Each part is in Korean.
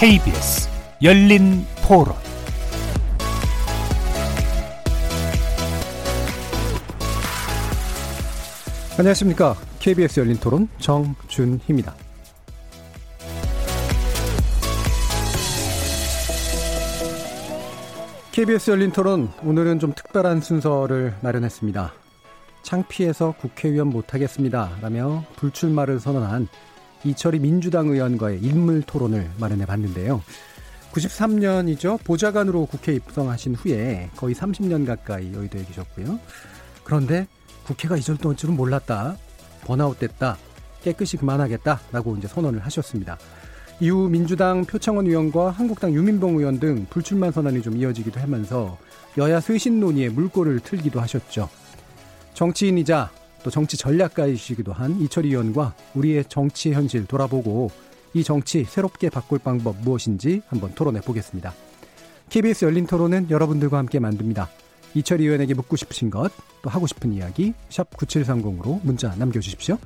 KBS 열린 토론 안녕하십니까. KBS 열린 토론 정준희입니다. KBS 열린 토론 오늘은 좀 특별한 순서를 마련했습니다. 창피해서 국회의원 못하겠습니다. 라며 불출마를 선언한 이철희 민주당 의원과의 인물 토론을 마련해 봤는데요. 93년이죠. 보좌관으로 국회 입성하신 후에 거의 30년 가까이 여의도에 계셨고요. 그런데 국회가 이 정도일 줄은 몰랐다. 번아웃 됐다. 깨끗이 그만하겠다. 라고 이제 선언을 하셨습니다. 이후 민주당 표창원 의원과 한국당 유민봉 의원 등 불출마 선언이 좀 이어지기도 하면서 여야 쇄신 논의에 물꼬를 틀기도 하셨죠. 정치인이자 또 정치 전략가이시기도 한 이철희 의원과 우리의 정치 현실 돌아보고 이 정치 새롭게 바꿀 방법 무엇인지 한번 토론해 보겠습니다. KBS 열린 토론은 여러분들과 함께 만듭니다. 이철희 의원에게 묻고 싶으신 것, 또 하고 싶은 이야기, 샵 9730으로 문자 남겨주십시오.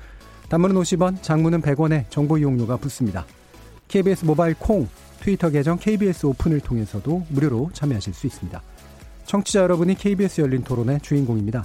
단문은 50원, 장문은 100원에 정보 이용료가 붙습니다. KBS 모바일 콩, 트위터 계정 KBS 오픈을 통해서도 무료로 참여하실 수 있습니다. 청취자 여러분이 KBS 열린 토론의 주인공입니다.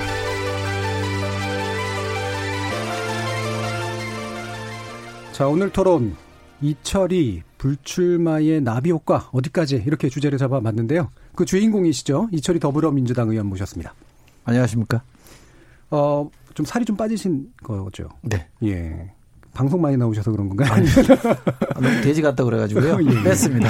자, 오늘 토론 이철이 불출마의 나비 효과 어디까지 이렇게 주제를 잡아봤는데요. 그 주인공이시죠. 이철이 더불어민주당 의원 모셨습니다. 안녕하십니까? 어, 좀 살이 좀 빠지신 거죠. 네. 예. 방송 많이 나오셔서 그런 건가요? 아니, 너무 돼지 같다 그래가지고요. 예. 뺐습니다.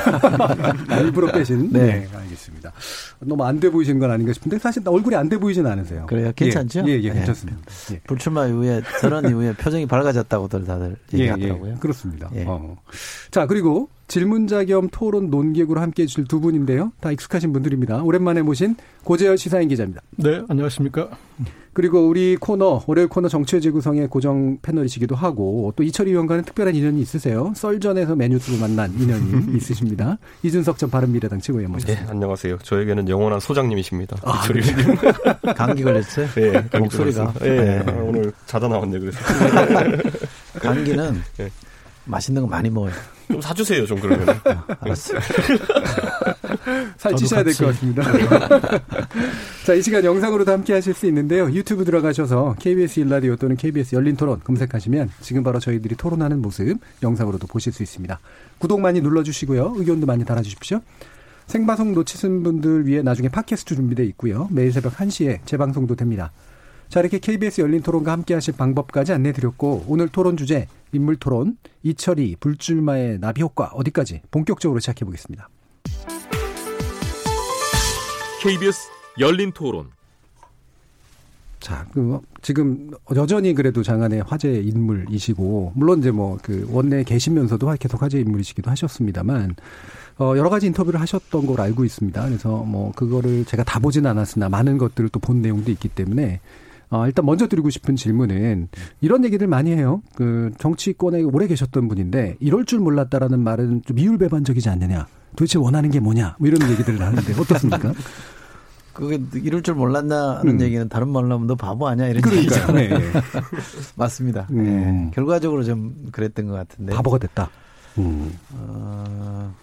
일부러 빼신? 네. 네. 알겠습니다. 너무 안 돼 보이시는 건 아닌가 싶은데 사실 얼굴이 안 돼 보이진 않으세요. 그래요? 괜찮죠? 예, 예, 예 괜찮습니다. 예. 불출마 이후에, 저런 이후에 표정이 밝아졌다고들 다들 얘기하더라고요. 예, 예. 그렇습니다. 예. 어. 자, 그리고 질문자 겸 토론 논객으로 함께 해 주실 두 분인데요. 다 익숙하신 분들입니다. 오랜만에 모신 고재열 시사인 기자입니다. 네, 안녕하십니까. 그리고 우리 코너, 월요일 코너 정치의 재구성의 고정 패널이시기도 하고, 또 이철희 의원과는 특별한 인연이 있으세요. 썰전에서 메뉴스로 만난 인연이 있으십니다. 이준석 전 바른미래당 최고위원 모셨습니다. 네, 안녕하세요. 저에게는 영원한 소장님이십니다. 아, 이철희 네. 감기 걸렸어요? 네, 감기 목소리가. 걸렸습니다. 네, 네. 오늘 자다 나왔네, 그래서. 감기는 네. 맛있는 거 많이 먹어요. 좀 사주세요, 좀 그러면. 알았어요. 살찌셔야 될 것 같습니다. 자, 이 시간 영상으로도 함께 하실 수 있는데요. 유튜브 들어가셔서 KBS 일라디오 또는 KBS 열린 토론 검색하시면 지금 바로 저희들이 토론하는 모습 영상으로도 보실 수 있습니다. 구독 많이 눌러주시고요. 의견도 많이 달아주십시오. 생방송 놓치신 분들 위해 나중에 팟캐스트 준비되어 있고요. 매일 새벽 1시에 재방송도 됩니다. 자, 이렇게 KBS 열린 토론과 함께 하실 방법까지 안내 드렸고, 오늘 토론 주제, 인물 토론, 이철이, 불출마의 나비 효과, 어디까지 본격적으로 시작해 보겠습니다. KBS 열린 토론. 자, 그, 지금 여전히 그래도 장안의 화제 인물이시고, 물론 이제 뭐 그 원내에 계시면서도 계속 화제 인물이시기도 하셨습니다만, 어, 여러 가지 인터뷰를 하셨던 걸 알고 있습니다. 그래서 뭐 그거를 제가 다 보진 않았으나 많은 것들을 또 본 내용도 있기 때문에, 어, 일단 먼저 드리고 싶은 질문은 이런 얘기들 많이 해요. 그 정치권에 오래 계셨던 분인데 이럴 줄 몰랐다라는 말은 좀 이율배반적이지 않느냐. 도대체 원하는 게 뭐냐. 뭐 이런 얘기들을 하는데 어떻습니까? 그게 이럴 줄 몰랐나는 음. 얘기는 다른 말로 하면 너 바보 아니야? 이런 그러니까요. 얘기잖아요. 네, 네. 맞습니다. 음. 네. 결과적으로 좀 그랬던 것 같은데. 바보가 됐다. 음. 어,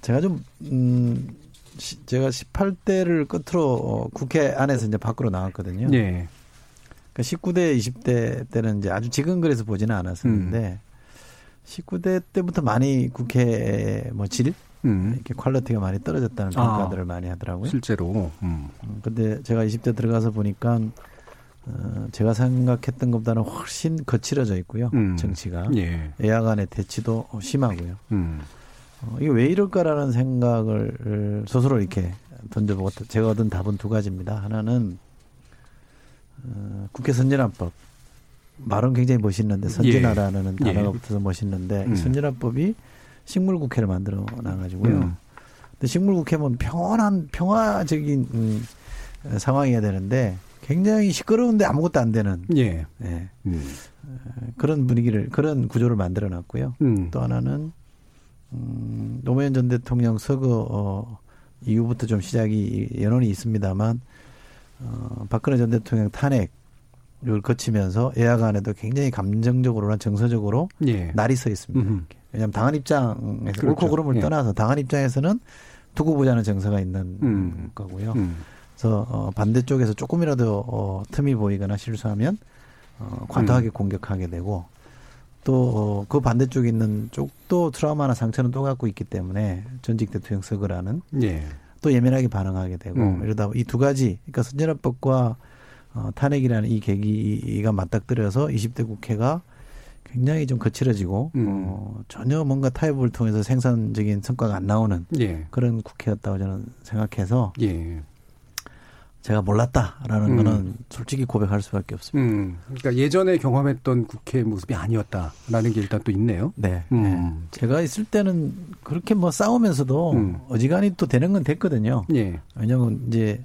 제가 좀, 음, 시- 제가 18대를 끝으로 어, 국회 안에서 이제 밖으로 나왔거든요. 예. 그러니까 19대, 20대 때는 이제 아주 지근거리에서 보지는 않았었는데, 19대 때부터 많이 국회 뭐 질, 음. 이렇게 quality가 많이 떨어졌다는 아. 평가들을 많이 하더라고요. 실제로. 음. 음, 근데 제가 20대 들어가서 보니까, 어, 제가 생각했던 것보다는 훨씬 거칠어져 있고요. 음. 정치가. 예. 여야 간의 대치도 심하고요. 음. 어, 이게 왜 이럴까라는 생각을 스스로 이렇게 던져보고 제가 얻은 답은 두 가지입니다. 하나는 어, 국회 선진화법 말은 굉장히 멋있는데 선진화라는 예. 단어가 예. 붙어서 멋있는데 음. 이 선진화법이 식물 국회를 만들어 놔가지고요. 음. 근데 식물 국회면 평온한 평화적인 음, 상황이어야 되는데 굉장히 시끄러운데 아무것도 안 되는 예. 예, 음. 그런 분위기를 그런 구조를 만들어 놨고요. 음. 또 하나는 음, 노무현 전 대통령 서거 어, 이후부터 좀 시작이 연원이 있습니다만 어, 박근혜 전 대통령 탄핵 을 거치면서 여야 간에도 굉장히 감정적으로나 정서적으로 예. 날이 서 있습니다. 음흠. 왜냐하면 당한 입장에서 그렇죠. 옳고 그름을 예. 떠나서 당한 입장에서는 두고 보자는 정서가 있는 음. 거고요. 음. 그래서 어, 반대쪽에서 조금이라도 어, 틈이 보이거나 실수하면 어, 음. 과도하게 공격하게 되고 또그 반대쪽에 있는 쪽도 트라우마나 상처는 또 갖고 있기 때문에 전직 대통령 서거라는 예. 또 예민하게 반응하게 되고 음. 이러다 이 두 가지 그러니까 선진화법과 어, 탄핵이라는 이 계기가 맞닥뜨려서 20대 국회가 굉장히 좀 거칠어지고 음. 어, 전혀 뭔가 타협을 통해서 생산적인 성과가 안 나오는 예. 그런 국회였다고 저는 생각해서 예. 제가 몰랐다라는 음. 거는 솔직히 고백할 수밖에 없습니다. 음. 그러니까 예전에 경험했던 국회 모습이 아니었다라는 게 일단 또 있네요. 네. 음. 네. 제가 있을 때는 그렇게 뭐 싸우면서도 음. 어지간히 또 되는 건 됐거든요. 예. 왜냐하면 이제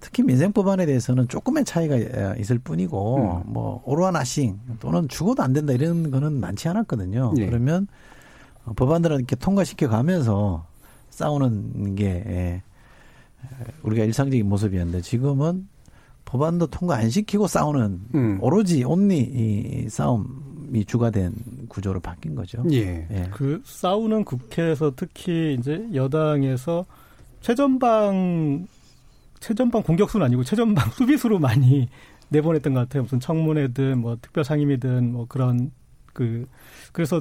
특히 민생 법안에 대해서는 조금의 차이가 있을 뿐이고 음. 뭐 오로아나싱 또는 죽어도 안 된다 이런 거는 많지 않았거든요. 예. 그러면 어, 법안들을 이렇게 통과시켜 가면서 싸우는 게 예, 우리가 일상적인 모습이었는데 지금은 법안도 통과 안 시키고 싸우는 음. 오로지 온리 이 싸움이 주가 된 구조로 바뀐 거죠. 예. 예. 그 싸우는 국회에서 특히 이제 여당에서 최전방 최전방 공격수는 아니고 최전방 수비수로 많이 내보냈던 것 같아요. 무슨 청문회든 뭐 특별 상임이든 뭐 그런 그 그래서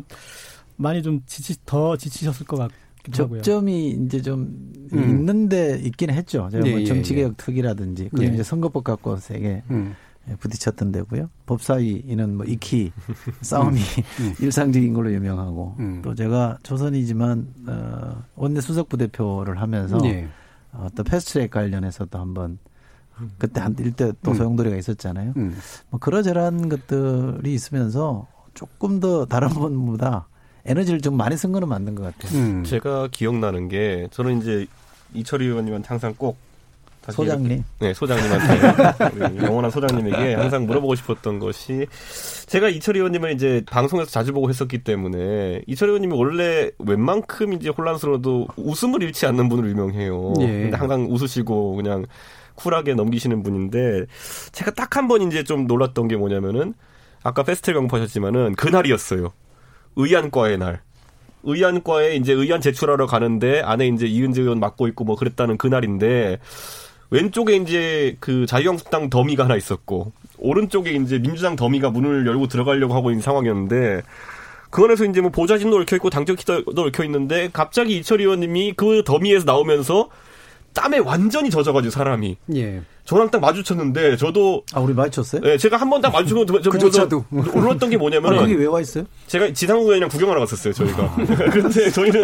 많이 좀 지치 더 지치셨을 것 하고요. 접점이 이제 좀 음. 있는데 있긴 했죠. 제가 예, 뭐 예, 정치개혁 특위라든지 그리고 예. 이제 선거법 갖고 세게 음. 예, 부딪혔던 데고요. 법사위는 뭐 익히 싸움이 음. 일상적인 걸로 유명하고 음. 또 제가 조선이지만 어, 원내 수석 부대표를 하면서 예. 어, 또 패스트트랙 관련해서도 한번 그때 한 일대 또 음. 소용돌이가 있었잖아요. 음. 뭐 그러저러한 것들이 있으면서 조금 더 다른 분보다 에너지를 좀 많이 쓴 거는 맞는 것 같아요. 음. 제가 기억나는 게 저는 이제 이철희 의원님한테 항상 꼭 소장님. 네, 소장님한테 우리 영원한 소장님에게 항상 물어보고 싶었던 것이 제가 이철희 의원님을 이제 방송에서 자주 보고 했었기 때문에 이철희 의원님이 원래 웬만큼 이제 혼란스러워도 웃음을 잃지 않는 분으로 유명해요. 예. 근데 항상 웃으시고 그냥 쿨하게 넘기시는 분인데 제가 딱 한 번 이제 좀 놀랐던 게 뭐냐면은 아까 페스티벌 경포하셨지만은 그날이었어요. 의안과의 날. 의안과에 이제 의안 제출하러 가는데 안에 이제 이은재 의원 맡고 있고 뭐 그랬다는 그날인데 왼쪽에 이제 그 자유한국당 더미가 하나 있었고 오른쪽에 이제 민주당 더미가 문을 열고 들어가려고 하고 있는 상황이었는데 그 안에서 이제 뭐 보좌진도 얽혀 있고 당적기도 얽혀 있는데 갑자기 이철 의원님이 그 더미에서 나오면서 땀에 완전히 젖어가지고 사람이 예. 저랑 딱 마주쳤는데 저도 아 우리 마주쳤어요? 예, 제가 한 번 딱 마주치고 저 그조차도. 놀랐던 게 아, 뭐냐면은 거기 왜 와 있어요? 제가 지상욱 의원이랑 구경하러 갔었어요, 저희가. 근데 저희는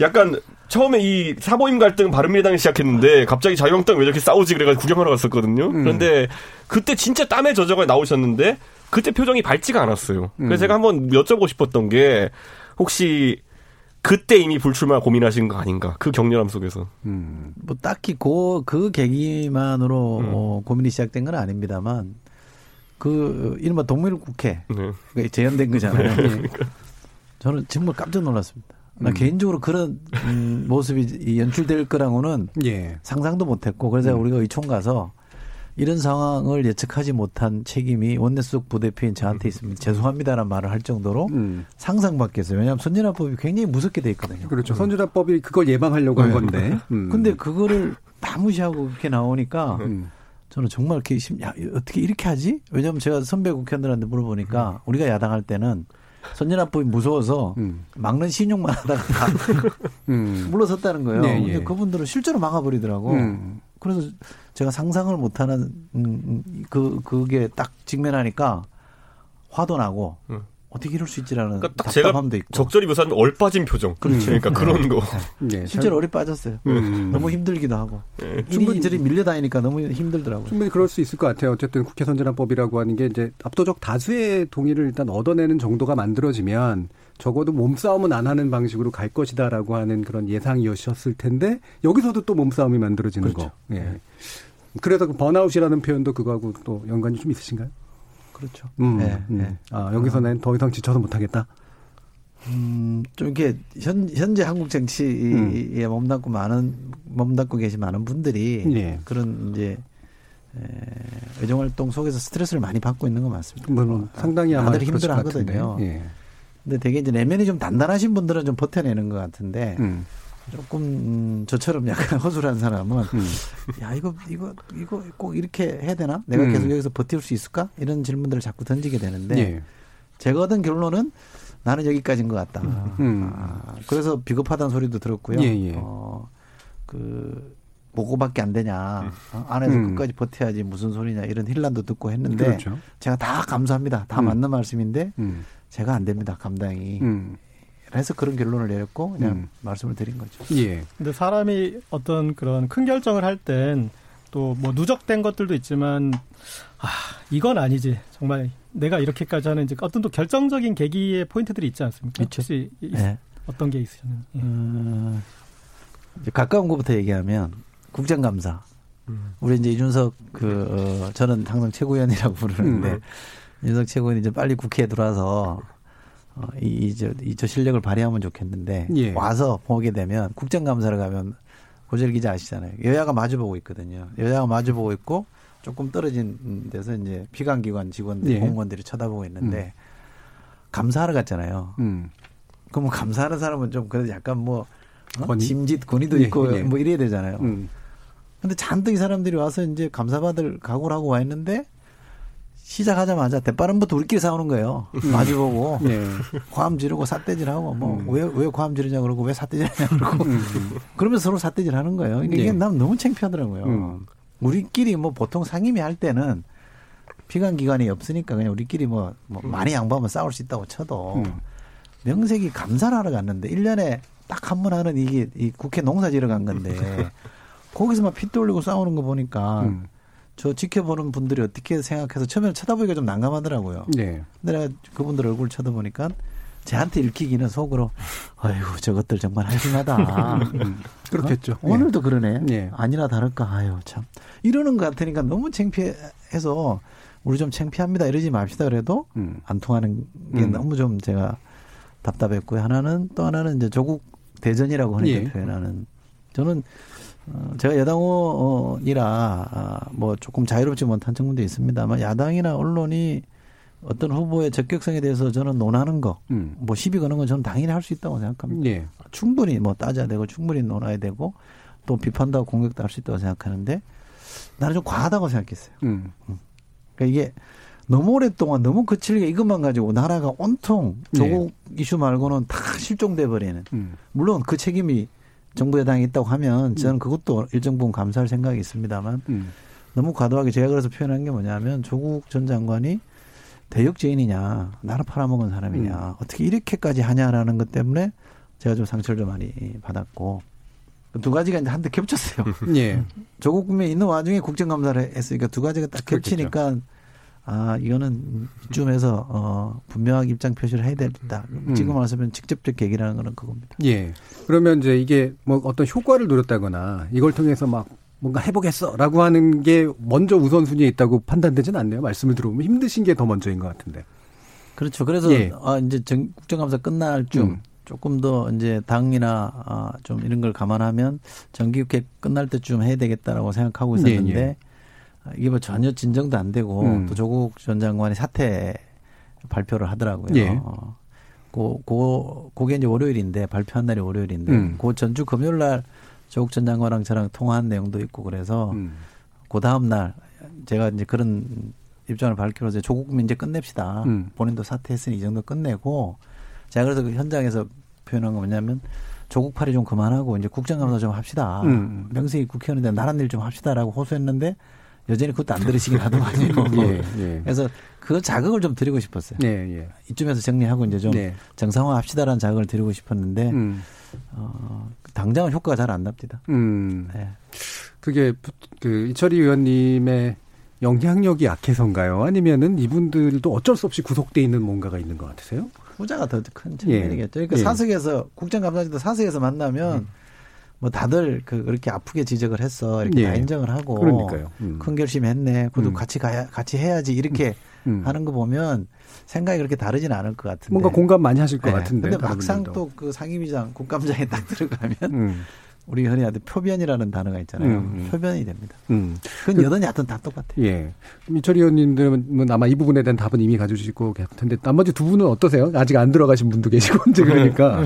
약간 처음에 이 사모임 갈등 바른미래당이 시작했는데 갑자기 자유한국당 왜 이렇게 싸우지 그래가지고 구경하러 갔었거든요. 그런데 그때 진짜 땀에 젖어가 나오셨는데 그때 표정이 밝지가 않았어요. 그래서 제가 한번 여쭤보고 싶었던 게 혹시 그때 이미 불출마 고민하신 거 아닌가? 그 격렬함 속에서. 음. 뭐 딱히 그, 그 계기만으로 음. 어, 고민이 시작된 건 아닙니다만 그 이른바 동물국회 네. 그게 재현된 거잖아요. 저는 정말 깜짝 놀랐습니다. 나 음. 개인적으로 그런 음, 모습이 이 연출될 거라고는 예. 상상도 못했고 그래서 음. 우리가 의총 가서 이런 상황을 예측하지 못한 책임이 원내수석 부대표인 저한테 있습니다. 죄송합니다라는 말을 할 정도로 음. 상상 밖에서요. 왜냐하면 선진화법이 굉장히 무섭게 돼 있거든요. 그렇죠. 선진화법이 그걸 예방하려고 한 네. 건데. 음. 근데 그거를 다 무시하고 그렇게 나오니까 음. 저는 정말 이렇게 심, 야, 어떻게 이렇게 하지? 왜냐하면 제가 선배 국회의원들한테 물어보니까 우리가 야당할 때는 선진화법이 무서워서 음. 막는 신용만 하다가 다 음. 물러섰다는 거예요. 네, 근데 예. 그분들은 실제로 막아버리더라고. 음. 그래서 제가 상상을 못하는 음, 그 그게 딱 직면하니까 화도 나고 음. 어떻게 이럴 수 있지라는 그러니까 딱 제가 답답함도 있고. 적절히 묘사한 얼빠진 표정. 그렇죠. 그러니까 그런 거. 예. 실제로 어리 빠졌어요. 음. 너무 힘들기도 하고 예. 이리저리 밀려다니니까 너무 힘들더라고요. 충분히 그럴 수 있을 것 같아요. 어쨌든 국회 선진화법이라고 하는 게 이제 압도적 다수의 동의를 일단 얻어내는 정도가 만들어지면 적어도 몸싸움은 안 하는 방식으로 갈 것이다라고 하는 그런 예상이었을 텐데 여기서도 또 몸싸움이 만들어지는 그렇죠. 거. 예. 그래서 그 번아웃이라는 표현도 그거하고 또 연관이 좀 있으신가요? 그렇죠. 음, 네, 음. 네. 아, 여기서는 더 이상 지쳐서 못하겠다. 음, 좀 이렇게 현, 현재 한국 정치에 몸담고 많은 몸담고 계신 많은 분들이 예. 그런 이제 에, 의정 활동 속에서 스트레스를 많이 받고 있는 건 맞습니다. 물론 상당히 아마 다들 힘들어하거든요. 예. 근데 되게 이제 내면이 좀 단단하신 분들은 좀 버텨내는 것 같은데 음, 조금 음, 저처럼 약간 허술한 사람은 음. 야 이거 이거 이거 꼭 이렇게 해야 되나? 내가 음. 계속 여기서 버틸 수 있을까? 이런 질문들을 자꾸 던지게 되는데 예. 제가 얻은 결론은 나는 여기까지인 것 같다. 음. 아, 그래서 비겁하다는 소리도 들었고요. 예, 예. 어, 그 뭐고밖에 안 되냐. 어, 안에서 음. 끝까지 버텨야지 무슨 소리냐 이런 힐란도 듣고 했는데 그렇죠. 제가 다 감사합니다. 다 음. 맞는 말씀인데 음, 제가 안 됩니다. 감당이. 음, 그래서 그런 결론을 내렸고 그냥 음. 말씀을 드린 거죠. 예. 근데 사람이 어떤 그런 큰 결정을 할 땐 또 뭐 누적된 것들도 있지만 아 이건 아니지 정말 내가 이렇게까지 하는 이제 어떤 또 결정적인 계기의 포인트들이 있지 않습니까? 있죠. 혹시 이- 네. 어떤 게 있으셨는지. 예. 음, 가까운 것부터 얘기하면 국정감사. 음. 우리 이제 이준석 그 어, 저는 항상 최고위원이라고 부르는데 음. 이준석 최고위원이 이제 빨리 국회에 들어와서 어, 이, 이, 저, 이, 저 실력을 발휘하면 좋겠는데 예. 와서 보게 되면 국정감사를 가면 고재일 기자 아시잖아요. 여야가 마주보고 있거든요. 여야가 마주보고 있고 조금 떨어진 데서 이제 피감기관 직원들, 예. 공무원들이 쳐다보고 있는데 감사하러 갔잖아요. 음, 그러면 감사하는 사람은 좀 그래도 약간 뭐 어? 짐짓 권위도 예, 있고 예. 뭐 이래야 되잖아요. 음, 근데 잔뜩 이 사람들이 와서 이제 감사받을 각오를 하고 와 있는데 시작하자마자 대빠름부터 우리끼리 싸우는 거예요. 마주보고 예. 과음 지르고 삿대질하고 뭐 음. 왜왜 과음 지르냐 그러고 왜 삿대질하냐 그러고 음, 그러면서 서로 삿대질하는 거예요. 이게 예. 난 너무 창피하더라고요. 음. 우리끼리 뭐 보통 상임위 할 때는 피감 기관이 없으니까 그냥 우리끼리 뭐, 뭐 많이 양보하면 싸울 수 있다고 쳐도 음. 명색이 감사를 하러 갔는데 1년에 딱 한 번 하는 이게 이 국회 농사 지러 간 건데 거기서 막피 돌리고 싸우는 거 보니까 음. 저 지켜보는 분들이 어떻게 생각해서 처음에는 쳐다보기가 좀 난감하더라고요. 예. 근데 내가 그분들 얼굴 쳐다보니까 쟤한테 읽히기는 속으로 아이고 저것들 정말 한심하다. 음, 그렇겠죠. 어? 오늘도 그러네. 예. 아니나 다를까. 아유 참 이러는 것 같으니까 너무 창피해서 우리 좀 창피합니다. 이러지 맙시다. 그래도 예. 음. 안 통하는 게 음. 너무 좀 제가 답답했고요. 하나는 또 하나는 이제 조국 대전이라고 하는 예. 표현하는 저는 어, 제가 여당이라 아, 뭐 조금 자유롭지 못한 측면도 있습니다만 야당이나 언론이 어떤 후보의 적격성에 대해서 저는 논하는 거, 음. 뭐 시비 거는 건 저는 당연히 할 수 있다고 생각합니다. 예. 충분히 뭐 따져야 되고 충분히 논해야 되고 또 비판도 하고 공격도 할 수 있다고 생각하는데 나는 좀 과하다고 생각했어요. 음. 그러니까 이게 너무 오랫동안 너무 거칠게 이것만 가지고 나라가 온통 조국 이슈 말고는 다 실종돼 버리는. 음. 물론 그 책임이 정부 여당이 있다고 하면 저는 그것도 일정 부분 감사할 생각이 있습니다만 음. 너무 과도하게 제가 그래서 표현한 게 뭐냐면 조국 전 장관이 대역죄인이냐 나라 팔아먹은 사람이냐 어떻게 이렇게까지 하냐라는 것 때문에 제가 좀 상처를 좀 많이 받았고 두 가지가 이제 한데 겹쳤어요. 예. 조국 국면에 있는 와중에 국정감사를 했으니까 두 가지가 딱 그렇겠죠. 아 이거는 이쯤에서 어 분명하게 입장 표시를 해야 되겠다. 음. 지금 와서면 직접적 계기라는 거는 그겁니다. 예. 그러면 이제 이게 뭐 어떤 효과를 노렸다거나 이걸 통해서 막 뭔가 해보겠어라고 하는 게 먼저 우선순위에 있다고 판단되진 않네요. 말씀을 들어보면 힘드신 게 더 먼저인 것 같은데. 그렇죠. 그래서 예. 아 이제 정, 국정감사 끝날 쯤 음. 조금 더 이제 당이나 아, 좀 이런 걸 감안하면 정기국회 끝날 때쯤 해야 되겠다라고 생각하고 있었는데 예, 예. 아, 이게 뭐 전혀 진정도 안 되고 음. 또 조국 전 장관이 사퇴 발표를 하더라고요. 예. 어. 고, 고, 그게 이제 월요일인데 발표한 날이 월요일인데 음. 그 전주 금요일 날 조국 전 장관랑 저랑 통화한 내용도 있고 그래서 음. 그 다음 날 제가 이제 그런 입장을 밝히면서 조국 국민 이제 끝냅시다. 음. 본인도 사퇴했으니 이 정도 끝내고 제가 그래서 그 현장에서 표현한 건 뭐냐면 조국 팔이 좀 그만하고 이제 국정감사 좀 합시다. 음. 명색이 국회의원인데 나란 일 좀 합시다라고 호소했는데 여전히 그것도 안 들으시긴 하더만요. 예. 예. 그래서 그 자극을 좀 드리고 싶었어요. 예. 예. 이쯤에서 정리하고 이제 좀 네. 정상화 합시다라는 자극을 드리고 싶었는데 음. 어, 당장은 효과가 잘 안 납니다. 음. 네. 그게 부- 그 이철희 의원님의 영향력이 약해서인가요? 아니면은 이분들도 어쩔 수 없이 구속돼 있는 뭔가가 있는 것 같으세요? 후자가 더 큰 측면이겠죠. 그러니까 예. 사석에서 국정감사지도 사석에서 만나면 뭐 다들 그 그렇게 아프게 지적을 했어 이렇게 예. 다 인정을 하고 그러니까요. 음. 큰 결심했네. 그래도 음. 같이 가야 같이 해야지 이렇게 음. 하는 거 보면 생각이 그렇게 다르진 않을 것 같은데. 뭔가 공감 많이 하실 것 네. 같은데. 근데 막상. 또 그 상임위장 국감장에 딱 들어가면 음. 우리 흔히 하는 표변이라는 단어가 있잖아요. 음, 음. 표변이 됩니다. 음. 그건 여든이 하든 다 똑같아요. 예. 민철 의원님들은 아마 이 부분에 대한 답은 이미 가져주시고 계실 텐데 나머지 두 분은 어떠세요? 아직 안 들어가신 분도 계시고 이제 그러니까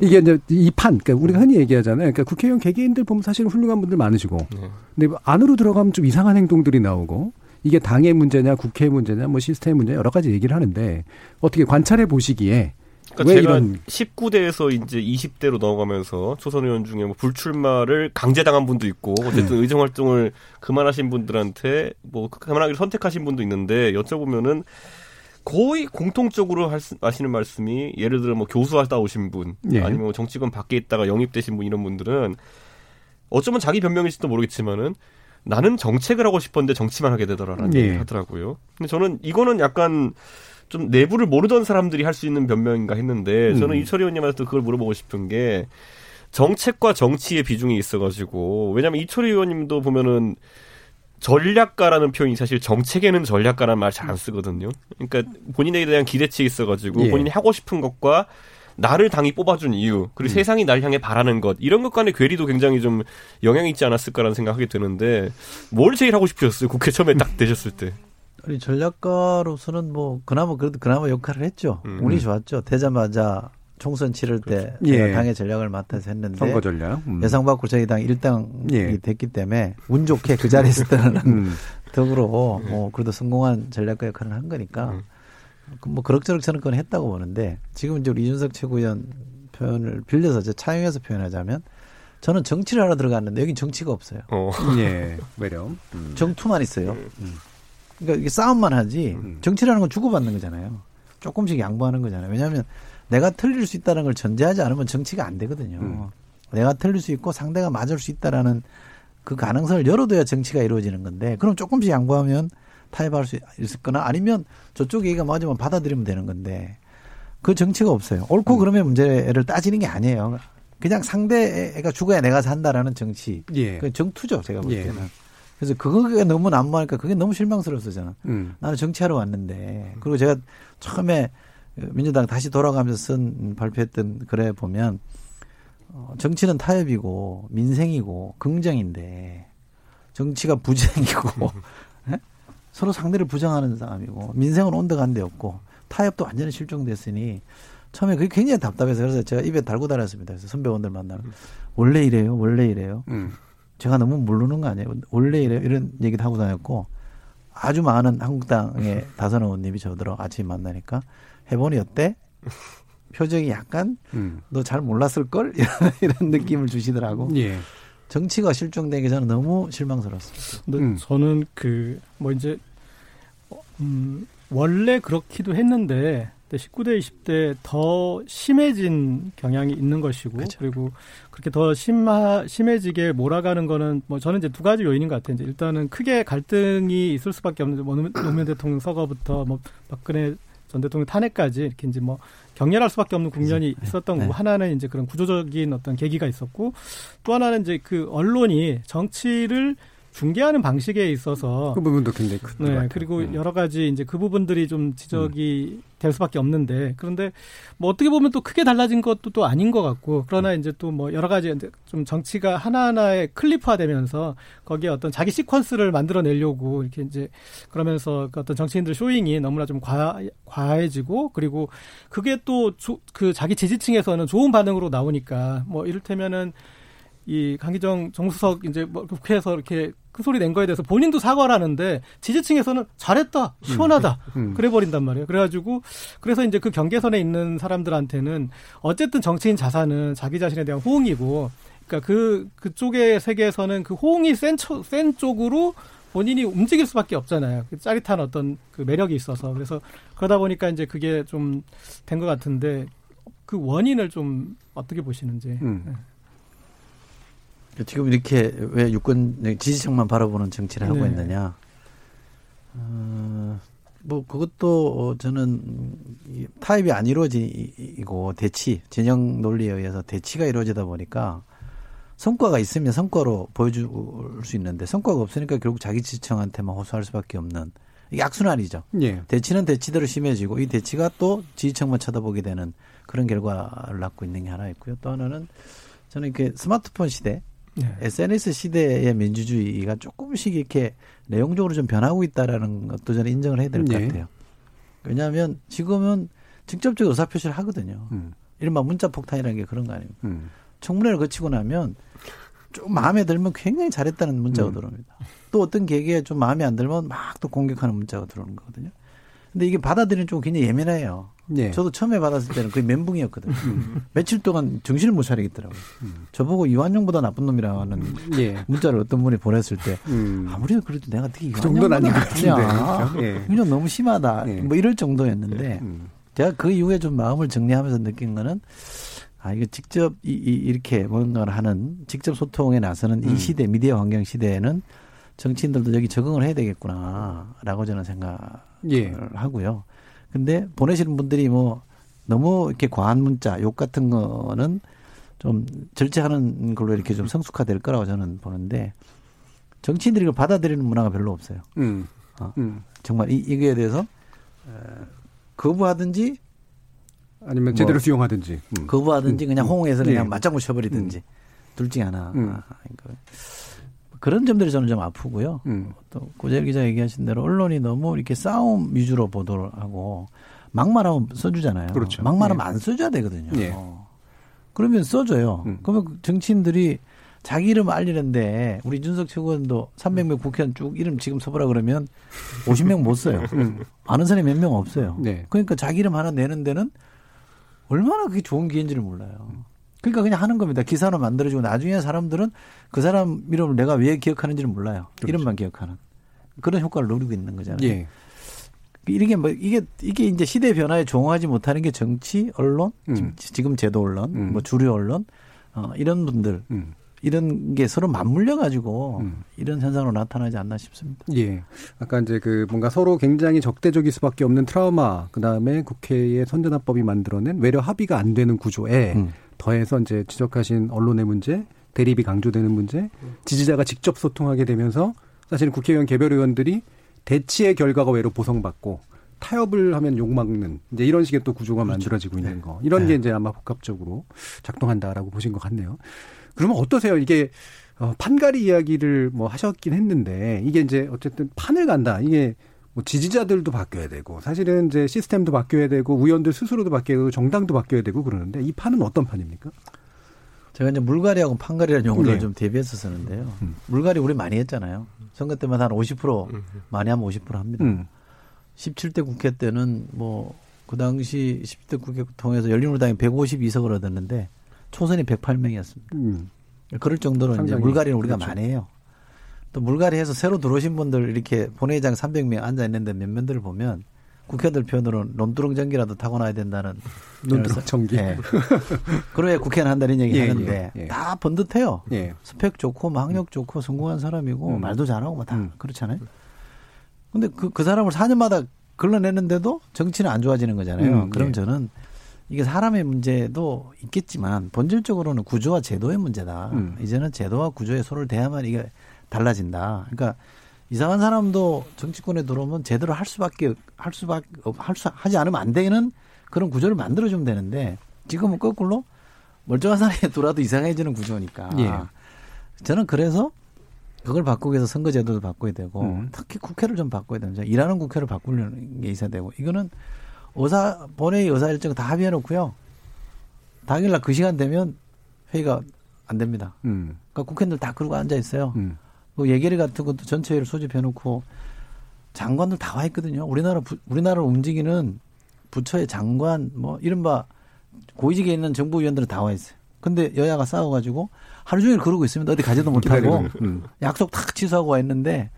이게 이제 이 판, 그러니까 우리가 흔히 얘기하잖아요. 그러니까 국회의원 개개인들 보면 사실은 훌륭한 분들 많으시고, 네. 근데 안으로 들어가면 좀 이상한 행동들이 나오고 이게 당의 문제냐, 국회의 문제냐, 뭐 시스템 문제 여러 가지 얘기를 하는데 어떻게 관찰해 보시기에 그러니까 왜 제가 이런 19대에서 이제 20대로 넘어가면서 초선 의원 중에 뭐 불출마를 강제당한 분도 있고 네. 어쨌든 의정 활동을 그만하신 분들한테 뭐 그만하기를 선택하신 분도 있는데 여쭤보면은 거의 공통적으로 하시는 말씀이 예를 들어 뭐 교수하다 오신 분 예. 아니면 뭐 정치권 밖에 있다가 영입되신 분 이런 분들은 어쩌면 자기 변명일지도 모르겠지만은 나는 정책을 하고 싶었는데 정치만 하게 되더라라는 예. 얘기를 하더라고요. 근데 저는 이거는 약간 좀 내부를 모르던 사람들이 할 수 있는 변명인가 했는데 저는 음. 이철희 의원님한테 그걸 물어보고 싶은 게 정책과 정치의 비중이 있어가지고 왜냐하면 이철희 의원님도 보면은 전략가라는 표현이 사실 정책에는 전략가라는 말 잘 안 쓰거든요. 그러니까 본인에 대한 기대치에 있어가지고 예. 본인이 하고 싶은 것과 나를 당이 뽑아준 이유 그리고 음. 세상이 날 향해 바라는 것 이런 것 간의 괴리도 굉장히 좀 영향이 있지 않았을까라는 생각하게 드는데 뭘 제일 하고 싶으셨어요 국회 처음에 딱 되셨을 때 우리 전략가로서는 뭐 그나마 그래도 그나마 역할을 했죠. 음. 운이 좋았죠. 되자마자 총선 치를 때 예. 제가 당의 전략을 맡아서 했는데 선거 전략? 음. 예상 받고 저희 당 1당이 예. 됐기 때문에 운 좋게 그 자리에 있을 때는 음. 덕으로 뭐 그래도 성공한 전략가 역할을 한 거니까 음. 그뭐 그럭저럭 저는 그건 했다고 보는데 지금 이제 우리 이준석 최고위원 표현을 빌려서 이제 차용해서 표현하자면 저는 정치를 하러 들어갔는데 여긴 정치가 없어요. 어. 예. 외려. 음. 정투만 있어요. 그러니까 이게 싸움만 하지 음. 정치라는 건 주고받는 거잖아요. 조금씩 양보하는 거잖아요. 왜냐하면 내가 틀릴 수 있다는 걸 전제하지 않으면 정치가 안 되거든요. 음. 내가 틀릴 수 있고 상대가 맞을 수 있다라는 그 가능성을 열어둬야 정치가 이루어지는 건데 그럼 조금씩 양보하면 타협할 수 있을 거나 아니면 저쪽 얘기가 맞으면 받아들이면 되는 건데 그 정치가 없어요. 옳고 그름의 문제를 따지는 게 아니에요. 그냥 상대가 죽어야 내가 산다라는 정치. 예. 그 정투죠, 제가 볼 예. 때는. 그래서 그게 너무 난무하니까 그게 너무 실망스러웠어, 저는. 음. 나는 정치하러 왔는데. 그리고 제가 처음에 민주당 다시 돌아가면서 쓴 발표했던 글에 보면 어, 정치는 타협이고 민생이고 긍정인데 정치가 부정이고 예? 서로 상대를 부정하는 사람이고 민생은 온도 간데 없고 타협도 완전히 실종됐으니 처음에 그게 굉장히 답답해서 그래서 제가 입에 달고 다녔습니다. 그래서 선배원들 만나면 원래 이래요, 원래 이래요. 음. 제가 너무 모르는 거 아니에요? 원래 이래요? 이런 얘기도 하고 다녔고 아주 많은 한국당의 다선 의원님이 저더러 아침에 만나니까 해보니 어때? 표정이 약간 음. 너잘 몰랐을 걸 이런, 이런 느낌을 주시더라고. 예. 정치가 실종된 게 저는 너무 실망스러웠습니다. 근데 음. 저는 그 뭐 이제 어, 음, 원래 그렇기도 했는데 19대 20대 더 심해진 경향이 있는 것이고 그렇죠. 그리고 그렇게 더 심하 심해지게 몰아가는 거는 뭐 저는 이제 두 가지 요인인 것 같아요. 이제 일단은 크게 갈등이 있을 수밖에 없는데 뭐 노무현- 대통령 서거부터 뭐 박근혜 전 대통령 탄핵까지 이렇게 이제 뭐 격렬할 수밖에 없는 국면이 있었던 네. 거고 하나는 이제 그런 구조적인 어떤 계기가 있었고 또 하나는 이제 그 언론이 정치를 중계하는 방식에 있어서 그 부분도 굉장히 큰것 네. 그리고 음. 여러 가지 이제 그 부분들이 좀 지적이 될 수밖에 없는데 그런데 뭐 어떻게 보면 또 크게 달라진 것도 또 아닌 것 같고 그러나 이제 또 뭐 여러 가지 이제 좀 정치가 하나하나의 클리프화되면서 거기에 어떤 자기 시퀀스를 만들어내려고 이렇게 이제 그러면서 그 어떤 정치인들 쇼잉이 너무나 좀 과, 과해지고 그리고 그게 또 그 자기 지지층에서는 좋은 반응으로 나오니까 뭐 이를테면은 이 강기정 정수석 이제 뭐 국회에서 이렇게 큰 소리 낸 거에 대해서 본인도 사과를 하는데 지지층에서는 잘했다 시원하다 음. 그래 버린단 말이에요. 그래가지고 그래서 이제 그 경계선에 있는 사람들한테는 어쨌든 정치인 자산은 자기 자신에 대한 호응이고 그러니까 그 그쪽의 세계에서는 그 호응이 센, 초, 센 쪽으로 본인이 움직일 수밖에 없잖아요. 그 짜릿한 어떤 그 매력이 있어서 그래서 그러다 보니까 이제 그게 좀 된 것 같은데 그 원인을 좀 어떻게 보시는지. 음. 지금 이렇게 왜 유권 지지층만 바라보는 정치를 하고 네. 있느냐? 어, 뭐 그것도 어, 저는 이 타협이 안 이루어지고 대치 진영 논리에 의해서 대치가 이루어지다 보니까 성과가 있으면 성과로 보여줄 수 있는데 성과가 없으니까 결국 자기 지지층한테만 호소할 수밖에 없는 이게 악순환이죠. 예. 대치는 대치대로 심해지고 이 대치가 또 지지층만 쳐다보게 되는 그런 결과를 낳고 있는 게 하나 있고요. 또 하나는 저는 이렇게 스마트폰 시대, 네. SNS 시대의 민주주의가 조금씩 이렇게 내용적으로 좀 변하고 있다라는 것도 저는 인정을 해야 될것 예. 같아요. 왜냐하면 지금은 직접적 의사 표시를 하거든요. 음. 이른바 문자 폭탄이라는 게 그런 거 아닙니까? 음. 청문회를 거치고 나면 좀 마음에 들면 굉장히 잘했다는 문자가 음. 들어옵니다. 또 어떤 계기에 좀 마음에 안 들면 막 또 공격하는 문자가 들어오는 거거든요. 근데 이게 받아들이는 쪽 굉장히 예민해요. 예. 저도 처음에 받았을 때는 거의 멘붕이었거든요. 며칠 동안 정신을 못 차리겠더라고요. 저보고 이완용보다 나쁜 놈이라는 예. 문자를 어떤 분이 보냈을 때 음. 아무리 그래도 내가 어떻게 그 정도는 아닌 것 같은데. 예. 그냥 너무 심하다. 예. 뭐 이럴 정도였는데 음. 제가 그 이후에 좀 마음을 정리하면서 느낀 거는 아 이거 직접 이, 이 이렇게 뭔가를 하는 직접 소통에 나서는 음. 이 시대 미디어 환경 시대에는 정치인들도 여기 적응을 해야 되겠구나라고 저는 생각을 예. 하고요. 근데 보내시는 분들이 뭐 너무 이렇게 과한 문자 욕 같은 거는 좀 절제하는 걸로 이렇게 좀 성숙화될 거라고 저는 보는데 정치인들이 이걸 받아들이는 문화가 별로 없어요. 음. 어. 음. 정말 이, 이거에 대해서 어, 거부하든지 아니면 뭐 제대로 수용하든지. 음. 거부하든지 그냥 호응해서 그냥 예. 맞장구 쳐버리든지 둘 중에 하나. 음. 그러니까 그런 점들이 저는 좀 아프고요. 음. 또 고재일 기자 얘기하신 대로 언론이 너무 이렇게 싸움 위주로 보도를 하고 막말하면 써주잖아요. 그렇죠. 막말하면 예. 안 써줘야 되거든요. 예. 그러면 써줘요. 음. 그러면 그 정치인들이 자기 이름 알리는데 우리 윤석 최고원도 300명 국회의원 쭉 이름 지금 써보라 그러면 50명 못 써요. 아는 사람이 몇 명 없어요. 음. 네. 그러니까 자기 이름 하나 내는 데는 얼마나 그게 좋은 기회인지를 몰라요. 그러니까 그냥 하는 겁니다. 기사로 만들어주고 나중에 사람들은 그 사람 이름을 내가 왜 기억하는지를 몰라요. 그렇죠. 이름만 기억하는 그런 효과를 노리고 있는 거잖아요. 예. 이게 뭐 이게 이게 이제 시대 변화에 종응하지 못하는 게 정치, 언론, 음. 지금- 제도 언론, 음. 뭐 주류 언론 어, 이런 분들 음. 이런 게 서로 맞물려 가지고 음. 이런 현상으로 나타나지 않나 싶습니다. 예. 아까 이제 그 뭔가 서로 굉장히 적대적일 수밖에 없는 트라우마, 그 다음에 국회의 선진화법이 만들어낸 외려 합의가 안 되는 구조에 음. 더해서 이제 지적하신 언론의 문제, 대립이 강조되는 문제, 지지자가 직접 소통하게 되면서 사실은 국회의원 개별 의원들이 대치의 결과가 외로 보상받고 타협을 하면 욕먹는 이제 이런 식의 또 구조가 만들어지고 있는 거 이런 게 네. 이제 아마 복합적으로 작동한다라고 보신 것 같네요. 그러면 어떠세요? 이게 어, 판가리 이야기를 뭐 하셨긴 했는데 이게 이제 어쨌든 판을 간다. 이게 뭐 지지자들도 바뀌어야 되고 사실은 이제 시스템도 바뀌어야 되고 의원들 스스로도 바뀌어야 되고 정당도 바뀌어야 되고 그러는데 이 판은 어떤 판입니까? 제가 이제 물갈이하고 판갈이라는 용어를 네. 좀 대비해서 쓰는데요. 음. 물갈이 우리 많이 했잖아요. 선거 때마다 한 50% 많이 하면 50% 합니다. 음. 17대 국회 때는 뭐 그 당시 10대 국회 통해서 열린우리당이 152석을 얻었는데 초선이 108명이었습니다. 음. 그럴 정도로 이제 물갈이는 우리가 그렇죠. 많이 해요. 또 물갈이해서 새로 들어오신 분들 이렇게 본회의장 300명 앉아 있는데 몇 면들을 보면 국회의원들 표현으로 논두렁 전기라도 타고 나야 된다는 논두렁 전기. 예. 그래야 국회의원 한다는 얘기 예, 하는데 예, 예. 다 번듯해요. 예. 스펙 좋고 뭐 학력 좋고 성공한 사람이고 음. 말도 잘하고 뭐다 음. 그렇잖아요. 근데 그, 그 사람을 4년마다 걸러내는데도 정치는 안 좋아지는 거잖아요. 음, 그럼 예. 저는 이게 사람의 문제도 있겠지만 본질적으로는 구조와 제도의 문제다. 음. 이제는 제도와 구조의 손을 대야만 이게 달라진다. 그러니까 이상한 사람도 정치권에 들어오면 제대로 할 수밖에 할 수밖에 없- 할 수, 하지 않으면 안 되는 그런 구조를 만들어 주면 되는데 지금은 거꾸로 멀쩡한 사람이 들어와도 이상해지는 구조니까. 예. 저는 그래서 그걸 바꾸기 위해서 선거제도도 바꿔야 되고 음. 특히 국회를 좀 바꿔야 됩니다. 일하는 국회를 바꾸려는 게 있어야 되고 이거는 의사 본회의 의사 일정 다 합의해 놓고요. 당일날 그 시간 되면 회의가 안 됩니다. 음. 그러니까 국회의원들 다 그러고 앉아 있어요. 음. 그 예결위 같은 것도 전체 회의를 소집해 놓고 장관들 다 와 있거든요. 우리나라 부, 우리나라를 움직이는 부처의 장관 뭐 이른바 고위직에 있는 정부 위원들은 다 와 있어요. 근데 여야가 싸워가지고 하루 종일 그러고 있으면 어디 가지도 못하고 음. 약속 탁 취소하고 와 있는데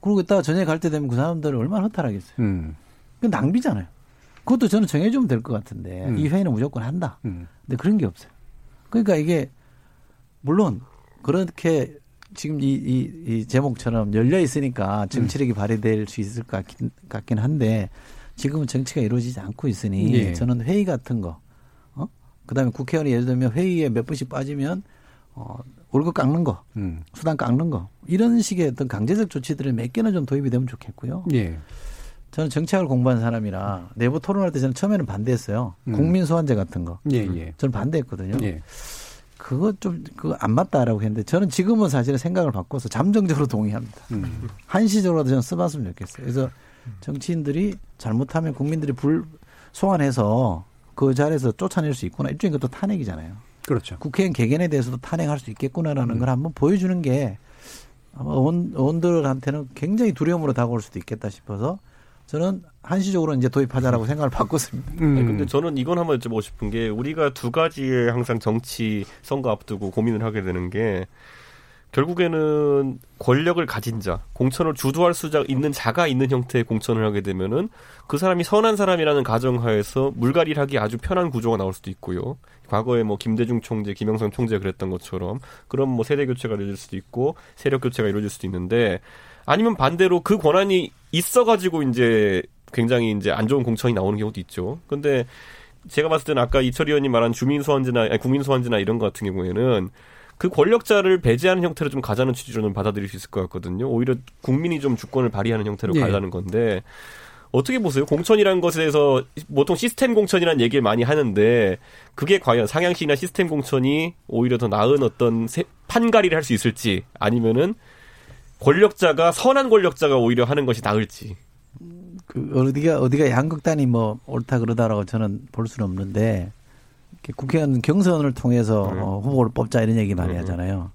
그러고 있다가 저녁에 갈 때 되면 그 사람들은 얼마나 허탈하겠어요. 음. 그 낭비잖아요. 그것도 저는 정해주면 될 것 같은데 음. 이 회의는 무조건 한다. 음. 근데 그런 게 없어요. 그러니까 이게 물론 그렇게 지금 이, 이, 이 제목처럼 열려 있으니까 정치력이 발휘될 수 있을 것 같긴, 같긴 한데 지금은 정치가 이루어지지 않고 있으니 예. 저는 회의 같은 거, 어? 그 다음에 국회의원이 예를 들면 회의에 몇 번씩 빠지면 어, 월급 깎는 거, 음. 수당 깎는 거 이런 식의 어떤 강제적 조치들이 몇 개는 좀 도입이 되면 좋겠고요. 예. 저는 정치학을 공부한 사람이라 내부 토론할 때 저는 처음에는 반대했어요. 음. 국민 소환제 같은 거. 예, 예. 저는 반대했거든요. 예. 그거 좀 그거 안 맞다라고 했는데 저는 지금은 사실은 생각을 바꿔서 잠정적으로 동의합니다. 음. 한시적으로라도 저는 써봤으면 좋겠어요. 그래서 정치인들이 잘못하면 국민들이 불 소환해서 그 자리에서 쫓아낼 수 있구나. 일종의 것도 탄핵이잖아요. 그렇죠. 국회의원 개견에 대해서도 탄핵할 수 있겠구나라는 걸 한번 보여주는 게 아마 의원, 의원들한테는 굉장히 두려움으로 다가올 수도 있겠다 싶어서 저는 한시적으로 이제 도입하자라고 생각을 바꿨습니다. 음. 아니, 근데 저는 이건 한번 여쭤보고 싶은 게 우리가 두 가지의 항상 정치 선거 앞두고 고민을 하게 되는 게 결국에는 권력을 가진 자, 공천을 주도할 수 있는 자가 있는 형태의 공천을 하게 되면은 그 사람이 선한 사람이라는 가정하에서 물갈이를 하기 아주 편한 구조가 나올 수도 있고요. 과거에 뭐 김대중 총재, 김영삼 총재가 그랬던 것처럼 그런 뭐 세대 교체가 이루어질 수도 있고 세력 교체가 이루어질 수도 있는데 아니면 반대로 그 권한이 있어가지고 이제 굉장히 이제 안 좋은 공천이 나오는 경우도 있죠. 근데 제가 봤을 때는 아까 이철 의원님 말한 주민 소환제나 아니, 국민 소환제나 이런 것 같은 경우에는 그 권력자를 배제하는 형태로 좀 가자는 취지로 는 받아들일 수 있을 것 같거든요. 오히려 국민이 좀 주권을 발휘하는 형태로 예. 가자는 건데 어떻게 보세요? 공천이라는 것에 대해서 보통 시스템 공천이라는 얘기를 많이 하는데 그게 과연 상향식이나 시스템 공천이 오히려 더 나은 어떤 세- 판가리를 할 수 있을지 아니면은 권력자가 선한 권력자가 오히려 하는 것이 나을지. 그 어디가 어디가 양극단이 뭐 옳다 그러다라고 저는 볼 수는 없는데 국회의원 경선을 통해서 음. 어, 후보를 뽑자 이런 얘기 많이 음. 하잖아요.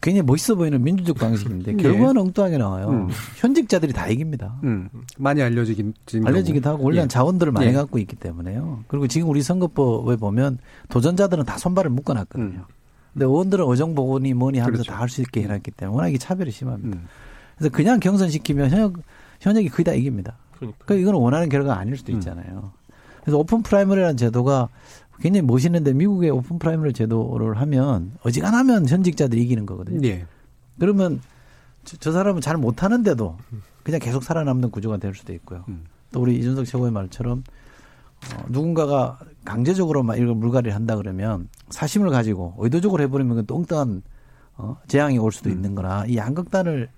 굉장히 멋있어 보이는 민주적 방식인데 예. 결과는 엉뚱하게 나와요. 음. 현직자들이 다 이깁니다. 음. 많이 알려지긴 진 알려지기도 하고 원래는 예. 자원들을 많이 예. 갖고 있기 때문에요. 그리고 지금 우리 선거법에 보면 도전자들은 다 손발을 묶어놨거든요. 음. 근데 의원들은 의정보고니 뭐니 하면서 그렇죠. 다할 수 있게 해놨기 때문에 워낙 이 차별이 심합니다. 음. 그래서 그냥 경선시키면 현역, 현역이 거의 다 이깁니다. 그러니까. 그러니까 이건 원하는 결과가 아닐 수도 음. 있잖아요. 그래서 open primary라는 제도가 굉장히 멋있는데 미국의 open primary 제도를 하면 어지간하면 현직자들이 이기는 거거든요. 예. 그러면 저, 저 사람은 잘 못하는데도 그냥 계속 살아남는 구조가 될 수도 있고요. 음. 또 우리 이준석 최고의 말처럼 어, 누군가가 강제적으로 막 이런 물갈이를 한다 그러면 사심을 가지고 의도적으로 해버리면 그 똥땅한 어, 재앙이 올 수도 음. 있는 거라 이 양극단을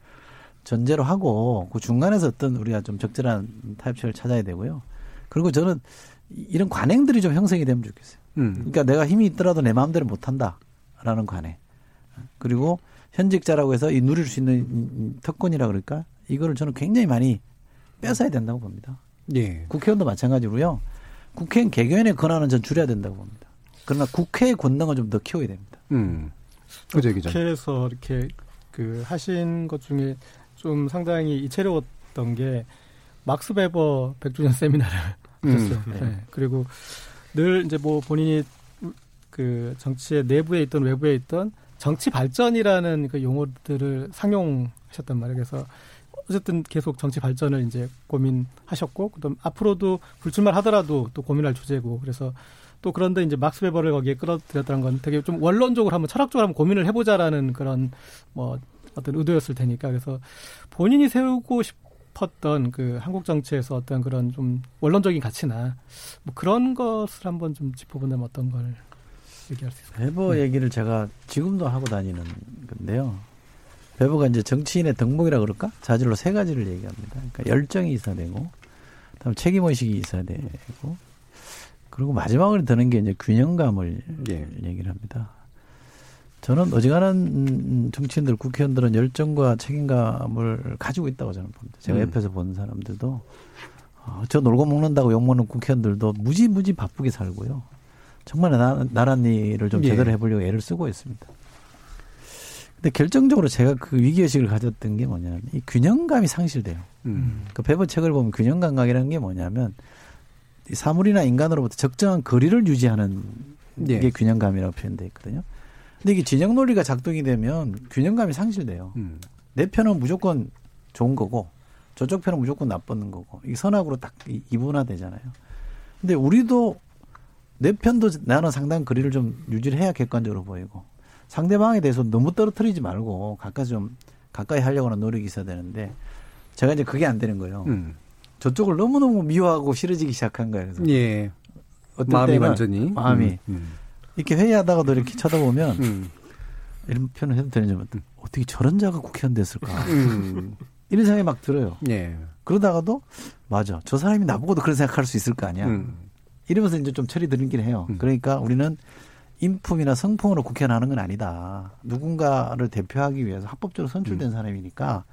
전제로 하고 그 중간에서 어떤 우리가 좀 적절한 타협책을 찾아야 되고요. 그리고 저는 이- 이런 관행들이 좀 형성이 되면 좋겠어요. 음. 그러니까 내가 힘이 있더라도 내 마음대로 못 한다라는 관행. 그리고 현직자라고 해서 이 누릴 수 있는 특권이라 그럴까? 이거를 저는 굉장히 많이 뺏어야 된다고 봅니다. 예. 국회의원도 마찬가지로요. 국회의원 개개인의 권한은 전 줄여야 된다고 봅니다. 그러나 국회의 권능을 좀 더 키워야 됩니다. 음. 그죠, 기자. 국회에서 이렇게 그 하신 것 중에 좀 상당히 이채로웠던 게 막스 베버 100주년 세미나를 음. 하셨어요. 네. 그리고 늘 이제 뭐 본인이 그 정치의 내부에 있던 외부에 있던 정치 발전이라는 그 용어들을 상용하셨단 말이에요. 그래서 어쨌든 계속 정치 발전을 이제 고민하셨고 그다음 앞으로도 불출마 하더라도 또 고민할 주제고 그래서 또 그런데 이제 막스 베버를 거기에 끌어들였다는 건 되게 좀 원론적으로 한번 철학적으로 한번 고민을 해보자라는 그런 뭐 어떤 의도였을 테니까 그래서 본인이 세우고 싶었던 그 한국 정치에서 어떤 그런 좀 원론적인 가치나 뭐 그런 것을 한번 좀 짚어본다면 어떤 걸 얘기할 수 있을까요? 베버 얘기를 제가 지금도 하고 다니는 건데요. 베버가 이제 정치인의 덕목이라 그럴까? 자질로 세 가지를 얘기합니다. 그러니까 열정이 있어야 되고, 그다음 책임 의식이 있어야 되고, 그리고 마지막으로 드는 게 이제 균형감을 예. 얘기를 합니다. 저는 어지간한 음, 정치인들, 국회의원들은 열정과 책임감을 가지고 있다고 저는 봅니다. 제가 음. 옆에서 본 사람들도 어, 저 놀고 먹는다고 욕먹는 국회의원들도 무지무지 바쁘게 살고요. 정말 나, 나란 일을 좀 예. 제대로 해보려고 애를 쓰고 있습니다. 근데 결정적으로 제가 그 위기의식을 가졌던 게 뭐냐면 이 균형감이 상실돼요. 음. 그 베버 책을 보면 균형 감각이라는 게 뭐냐면 이 사물이나 인간으로부터 적정한 거리를 유지하는 예. 게 균형감이라고 표현되어 있거든요. 근데 이게 진영 논리가 작동이 되면 균형감이 상실돼요. 음. 내 편은 무조건 좋은 거고 저쪽 편은 무조건 나쁜 거고 이 선악으로 딱 이- 이분화되잖아요. 근데 우리도 내 편도 나는 상당한 거리를 좀 유지를 해야 객관적으로 보이고 상대방에 대해서 너무 떨어뜨리지 말고 가까이 좀 가까이 하려고 하는 노력이 있어야 되는데 제가 이제 그게 안 되는 거예요. 음. 저쪽을 너무너무 미워하고 싫어지기 시작한 거예요. 그래서 예. 어떨 마음이 때는 완전히 마음이 음. 이렇게 회의하다가도 이렇게 쳐다보면 음. 이런 표현을 해도 되는지 모르겠는데 어떻게 저런 자가 국회의원 됐을까 음. 이런 생각이 막 들어요. 예. 그러다가도 맞아 저 사람이 나보고도 그런 생각할 수 있을 거 아니야. 음. 이러면서 이제 좀 철이 들긴 해요. 음. 그러니까 우리는 인품이나 성품으로 국회의원 하는 건 아니다. 누군가를 대표하기 위해서 합법적으로 선출된 사람이니까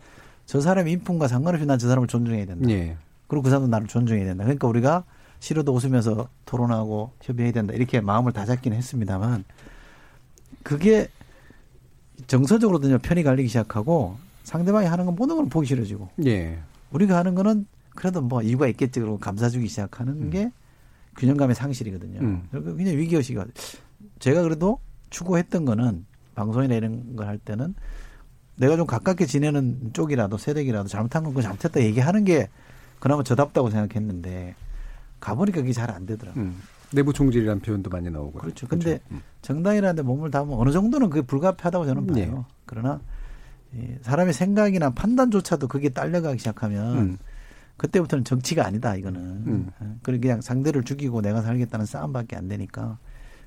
저 사람의 인품과 상관없이 난 저 사람을 존중해야 된다. 예. 그리고 그 사람도 나를 존중해야 된다. 그러니까 우리가 싫어도 웃으면서 토론하고 협의해야 된다. 이렇게 마음을 다잡긴 했습니다만 그게 정서적으로도 편이 갈리기 시작하고 상대방이 하는 건 모든 걸 보기 싫어지고 예. 우리가 하는 거는 그래도 뭐 이유가 있겠지 그러고 감사주기 시작하는 게 균형감의 상실이거든요. 음. 굉장히 위기의식이. 제가 그래도 추구했던 거는 방송이나 이런 걸 할 때는 내가 좀 가깝게 지내는 쪽이라도 세력이라도 잘못한 건 잘못했다 얘기하는 게 그나마 저답다고 생각했는데 가보니까 그게 잘 안 되더라고요. 음. 내부 총질이라는 표현도 많이 나오고. 그렇죠. 근데 정당이라는데 몸을 담으면 어느 정도는 그게 불가피하다고 저는 봐요. 예. 그러나 이 사람의 생각이나 판단조차도 그게 딸려가기 시작하면 음. 그때부터는 정치가 아니다 이거는. 음. 어, 그리고 그냥 상대를 죽이고 내가 살겠다는 싸움밖에 안 되니까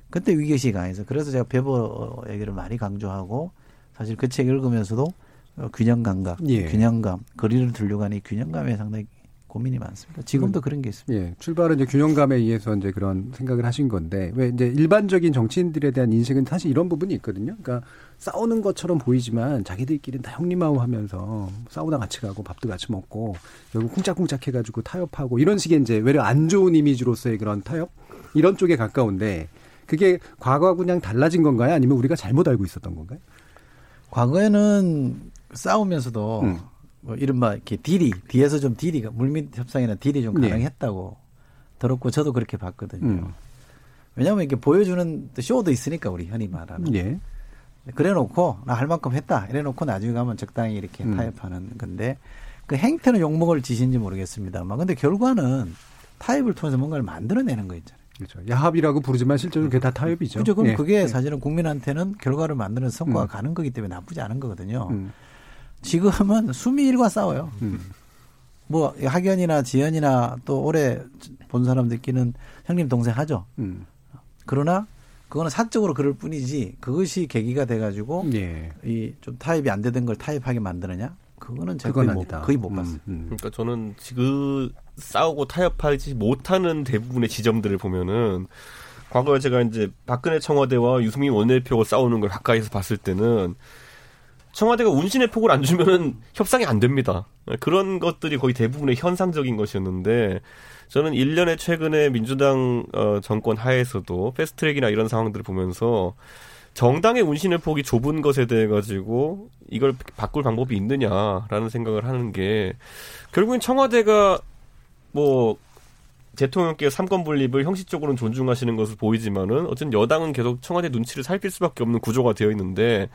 그때 위기의식이 강해서 그래서 제가 베버 얘기를 많이 강조하고 사실 그 책 읽으면서도 어, 균형 감각, 예. 균형감, 거리를 이 균형감에 상당히 고민이 많습니다. 지금도 음. 그런 게 있습니다. 예, 출발은 이제 균형감에 의해서 이제 그런 생각을 하신 건데 왜 이제 일반적인 정치인들에 대한 인식은 사실 이런 부분이 있거든요. 그러니까 싸우는 것처럼 보이지만 자기들끼리는 다 형님하고 하면서 싸우다 같이 가고 밥도 같이 먹고 결국 쿵짝쿵짝 해가지고 타협하고 이런 식의 이제 외려 안 좋은 이미지로서의 그런 타협 이런 쪽에 가까운데 그게 과거하고 그냥 달라진 건가요? 아니면 우리가 잘못 알고 있었던 건가요? 과거에는 싸우면서도 음. 뭐 이른바 이렇게 딜이 뒤에서 좀 딜이 물밑 협상이나 딜이 좀 네. 가능했다고 들었고 저도 그렇게 봤거든요. 음. 왜냐하면 이렇게 보여주는 또 쇼도 있으니까 우리 흔히 말하는. 예. 그래놓고 나 할 만큼 했다. 이래놓고 나중에 가면 적당히 이렇게 음. 타협하는 건데 그 행태는 욕먹을 짓인지 모르겠습니다만 근데 결과는 타협을 통해서 뭔가를 만들어내는 거 있잖아요. 그렇죠. 야합이라고 부르지만 실제로 그게 다 타협이죠. 그죠? 그럼 예. 그게 예. 사실은 국민한테는 결과를 만드는 성과가 음. 가는 거기 때문에 나쁘지 않은 거거든요. 음. 지금은 수미일과 싸워요. 음. 뭐 학연이나 지연이나 또 오래 본 사람들끼리는 형님 동생 하죠. 음. 그러나 그거는 사적으로 그럴 뿐이지 그것이 계기가 돼가지고 예. 이좀 타협이 안 되던 걸 타협하게 만드느냐? 그거는 제가 거의 못. 거의 못 음, 봤어요. 음. 그러니까 저는 지금 싸우고 타협하지 못하는 대부분의 지점들을 보면은 과거에 제가 이제 박근혜 청와대와 유승민 원내대표가 싸우는 걸 가까이서 봤을 때는 청와대가 운신의 폭을 안 주면은 협상이 안 됩니다. 그런 것들이 거의 대부분의 현상적인 것이었는데 저는 1년에 최근에 민주당 어, 정권 하에서도 패스트트랙이나 이런 상황들을 보면서 정당의 운신의 폭이 좁은 것에 대해 가지고 이걸 바꿀 방법이 있느냐라는 생각을 하는 게 결국엔 청와대가 뭐 대통령께서 삼권 분립을 형식적으로는 존중하시는 것을 보이지만은 어쨌든 여당은 계속 청와대 눈치를 살필 수밖에 없는 구조가 되어 있는데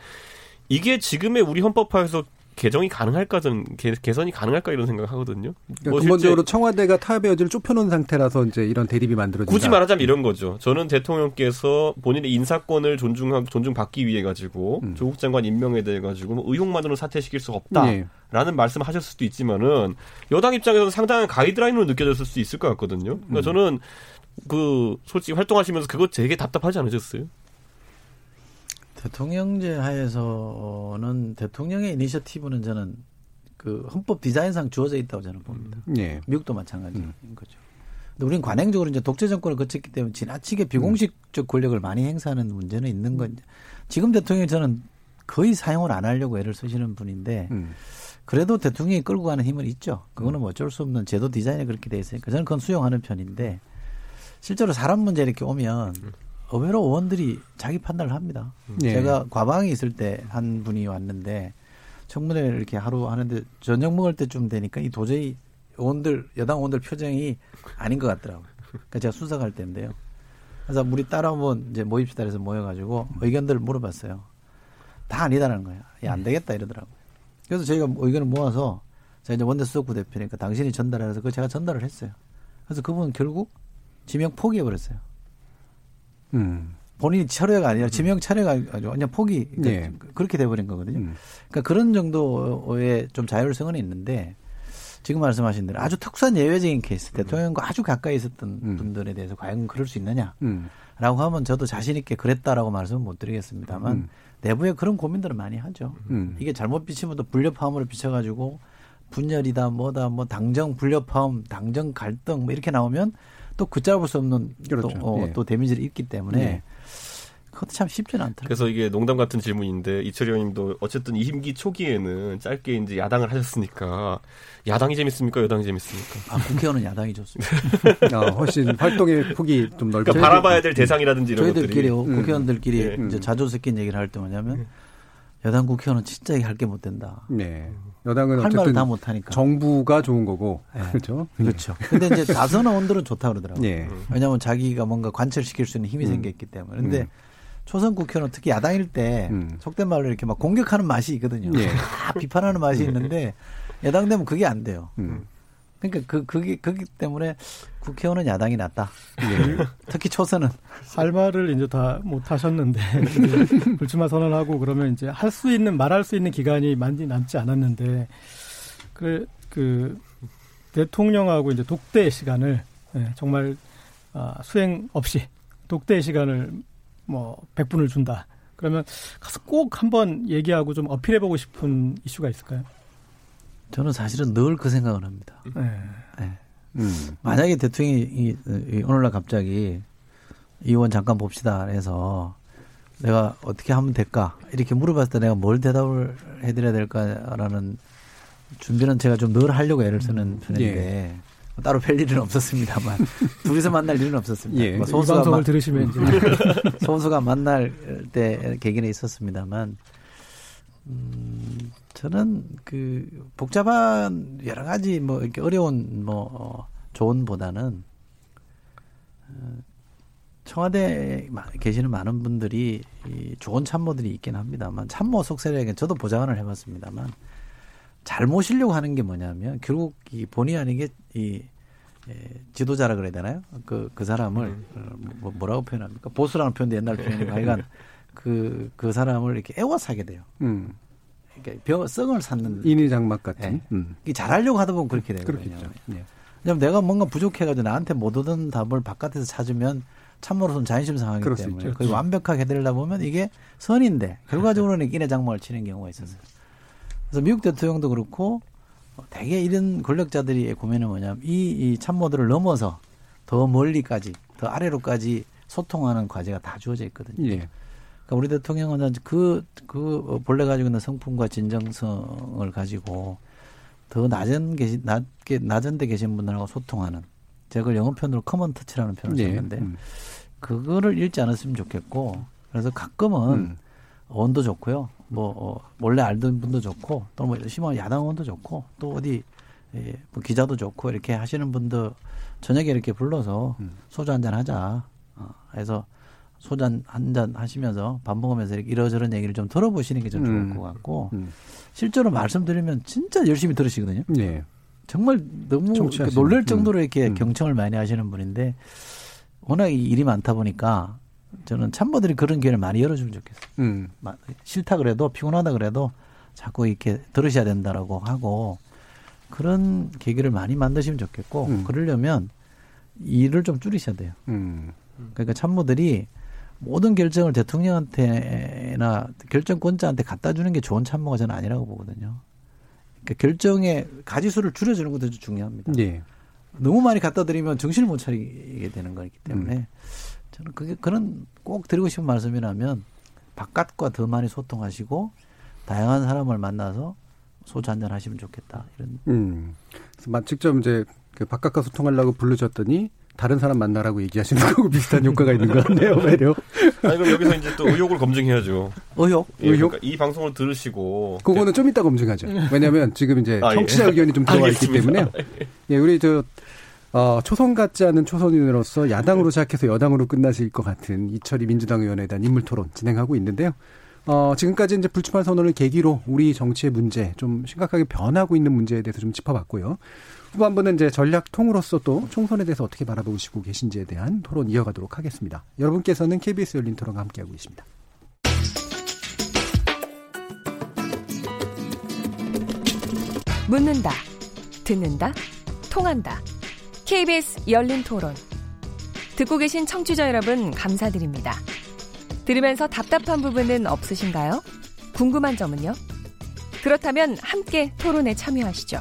이게 지금의 우리 헌법화에서 개정이 가능할까 개, 개선이 가능할까 이런 생각을 하거든요. 그러니까 뭐 근본적으로 청와대가 타협의 여지를 좁혀놓은 상태라서 이제 이런 대립이 만들어진다. 굳이 말하자면 이런 거죠. 저는 대통령께서 본인의 인사권을 존중하 존중받기 위해 가지고 음. 조국 장관 임명에 대해 가지고 뭐 의혹만으로 사퇴시킬 수 없다. 예. 라는 말씀을 하셨을 수도 있지만은 여당 입장에서는 상당한 가이드라인으로 느껴졌을 수 있을 것 같거든요. 그러니까 음. 저는 그 솔직히 활동하시면서 그거 되게 답답하지 않으셨어요? 대통령제 하에서는 대통령의 이니셔티브는 저는 그 헌법 디자인상 주어져 있다고 저는 봅니다. 예. 미국도 마찬가지인 거죠. 근데 우리는 관행적으로 이제 독재 정권을 거쳤기 때문에 지나치게 비공식적 권력을 많이 행사하는 문제는 있는 건 지금 대통령이 저는 거의 사용을 안 하려고 애를 쓰시는 분인데 음. 그래도 대통령이 끌고 가는 힘은 있죠. 그거는 뭐 어쩔 수 없는 제도 디자인이 그렇게 돼 있으니까 저는 그건 수용하는 편인데 실제로 사람 문제 이렇게 오면 의외로 의원들이 자기 판단을 합니다. 예. 제가 과방에 있을 때 한 분이 왔는데 청문회를 이렇게 하루 하는데 저녁 먹을 때쯤 되니까 이 도저히 의원들 여당 의원들 표정이 아닌 것 같더라고요. 그러니까 제가 수석할 때인데요. 그래서 우리 따라오면 이제 모입시다 그래서 모여가지고 의견들을 물어봤어요. 다 아니다라는 거예요. 야, 안 되겠다 이러더라고요. 그래서 저희가 의견을 모아서 제가 이제 원내 수석부 대표니까 당신이 전달해서 그 제가 전달을 했어요. 그래서 그분은 결국 지명 포기해버렸어요. 음. 본인이 철회가 아니라 지명 철회가 아니라 그냥 포기 그러니까 네. 그렇게 돼버린 거거든요. 음. 그러니까 그런 정도의 좀 자율성은 있는데 지금 말씀하신 대로 아주 특수한 예외적인 케이스 대통령과 아주 가까이 있었던 음. 분들에 대해서 과연 그럴 수 있느냐라고 음. 하면 저도 자신 있게 그랬다라고 말씀은 못 드리겠습니다만 음. 내부에 그런 고민들을 많이 하죠. 음. 이게 잘못 비치면 또 불협화음으로 비춰가지고 분열이다 뭐다 뭐 당정 불협화음 당정 갈등 뭐 이렇게 나오면 또 걷잡을 수 없는 그렇죠. 또, 어, 예. 또 데미지를 입기 때문에 예. 그것도 참 쉽지는 않더라고요. 그래서 이게 농담 같은 질문인데 이철희 의원님도 어쨌든 이 임기 초기에는 짧게 이제 야당을 하셨으니까 야당이 재밌습니까 여당이 재밌습니까? 아, 국회의원은 야당이 좋습니다. 어, 훨씬 활동의 폭이 좀 넓고 그러니까 바라봐야 될 대상이라든지 이런 저희들끼리 것들이 음. 국회의원들끼리 예. 이제 자주 섞인 얘기를 할 때 뭐냐면 여당 국회의원은 진짜 할 게 못 된다. 네. 여당은 할 말을 다 못하니까. 정부가 좋은 거고 예. 그렇죠. 그렇죠. 근데 이제 다선 의원들은 좋다 그러더라고요. 예. 왜냐하면 자기가 뭔가 관철시킬 수 있는 힘이 음. 생겼기 때문에. 근데 음. 초선 국회의원은 특히 야당일 때 음. 속된 말로 이렇게 막 공격하는 맛이 있거든요. 예. 다 비판하는 맛이 있는데 야당 되면 그게 안 돼요. 음. 그러니까 그 그게 그기 때문에 국회의원은 야당이 낫다. 예. 특히 초선은 할 말을 이제 다 못 하셨는데 불출마 선언하고 그러면 이제 할 수 있는 말할 수 있는 기간이 많이 남지 않았는데 그, 그 대통령하고 이제 독대 시간을 예, 정말 아, 수행 없이 독대 시간을 뭐 100분을 준다. 그러면 가서 꼭 한번 얘기하고 좀 어필해 보고 싶은 이슈가 있을까요? 저는 사실은 늘 그 생각을 합니다. 네. 예. 음. 만약에 대통령이 오늘날 갑자기 이 의원 잠깐 봅시다 해서 내가 어떻게 하면 될까 이렇게 물어봤을 때 내가 뭘 대답을 해드려야 될까라는 준비는 제가 좀 늘 하려고 애를 쓰는 편인데 뭐 따로 뵐 일은 없었습니다만 둘이서 만날 일은 없었습니다. 예. 뭐이 소수가 방송을 마- 들으시면 소수가 만날 때 계기는 있었습니다만 음, 저는 그 복잡한 여러 가지 뭐 이렇게 어려운 뭐 어, 조언보다는 어, 청와대에 마- 계시는 많은 분들이 이 좋은 참모들이 있긴 합니다만 참모 속세력에 저도 보좌관을 해봤습니다만 잘 모시려고 하는 게 뭐냐면 결국 이 본의 아니게 이 예, 지도자라 그래야 되나요? 그, 그 사람을, 어, 뭐, 뭐라고 표현합니까? 보수라는 표현도 옛날 표현이고, 하여간 그, 그 사람을 이렇게 애워사게 돼요. 음. 그러니까 벼, 썩을 샀는. 인위 장막 같은. 예. 음. 잘하려고 하다 보면 그렇게 되거든요. 예. 왜냐면 내가 뭔가 부족해가지고 나한테 못 얻은 답을 바깥에서 찾으면 참모로서는 자존심 상하기 때문에. 거의 완벽하게 해드리다 보면 이게 선인데 결과적으로는 인의 장막을 치는 경우가 있었어요. 그래서 미국 대통령도 그렇고 대개 이런 권력자들이 고민은 뭐냐면 이, 이 참모들을 넘어서 더 멀리까지 더 아래로까지 소통하는 과제가 다 주어져 있거든요. 예. 그러니까 우리 대통령은 그, 그 본래 가지고 있는 성품과 진정성을 가지고 더 낮은 계신, 낮게, 낮은 데 계신 분들하고 소통하는 제가 그걸 영어 표현으로 common touch라는 표현을 예. 썼는데 음. 그거를 잃지 않았으면 좋겠고 그래서 가끔은 음. 언도 좋고요. 뭐 어, 원래 알던 분도 좋고 또 뭐 친한 야당 의원도 좋고 또 어디 예, 뭐 기자도 좋고 이렇게 하시는 분들 저녁에 이렇게 불러서 음. 소주 한잔 하자. 어, 해서 소주 한잔 하시면서 밥 먹으면서 이러저런 얘기를 좀 들어보시는 게 좀 좋을 음. 것 같고 음. 실제로 말씀드리면 진짜 열심히 들으시거든요. 예. 정말 너무 놀랄 정도로 이렇게 음. 경청을 많이 하시는 분인데 워낙 이 일이 많다 보니까 저는 참모들이 그런 기회를 많이 열어주면 좋겠어요. 음. 마- 싫다 그래도 피곤하다 그래도 자꾸 이렇게 들으셔야 된다라고 하고 그런 계기를 많이 만드시면 좋겠고 음. 그러려면 일을 좀 줄이셔야 돼요. 음. 그러니까 참모들이 모든 결정을 대통령한테나 결정권자한테 갖다 주는 게 좋은 참모가 저는 아니라고 보거든요. 그러니까 결정의 가지수를 줄여주는 것도 중요합니다. 예. 너무 많이 갖다 드리면 정신을 못 차리게 되는 거기 때문에 음. 저는 그게 그런 꼭 드리고 싶은 말씀이라면 바깥과 더 많이 소통하시고 다양한 사람을 만나서 소주 한잔 하시면 좋겠다 이런 음. 그래서 마- 직접 이제 그 바깥과 소통하려고 부르셨더니 다른 사람 만나라고 얘기하시는 거고 비슷한 효과가 있는 것 같네요, 외려. 아니 그럼 여기서 이제 또 의혹을 검증해야죠. 의혹 예, 의혹? 그러니까 이 방송을 들으시고 그거는 좀 이따 검증하죠. 왜냐하면 지금 이제 아, 예. 청취자 의견이 좀 들어와 있기 알겠습니다. 때문에 예, 우리 저 어, 초선 같지 않은 초선인으로서 야당으로 시작해서 여당으로 끝나실 것 같은 이철희 민주당 의원에 대한 인물 토론 진행하고 있는데요. 어, 지금까지 이제 불출마 선언을 계기로 우리 정치의 문제 좀 심각하게 변하고 있는 문제에 대해서 좀 짚어봤고요. 후반부는 이제 전략 통으로서 또 총선에 대해서 어떻게 바라보시고 계신지에 대한 토론 이어가도록 하겠습니다. 여러분께서는 KBS 열린 토론과 함께하고 계십니다. 묻는다, 듣는다, 통한다. KBS 열린 토론. 듣고 계신 청취자 여러분, 감사드립니다. 들으면서 답답한 부분은 없으신가요? 궁금한 점은요? 그렇다면 함께 토론에 참여하시죠.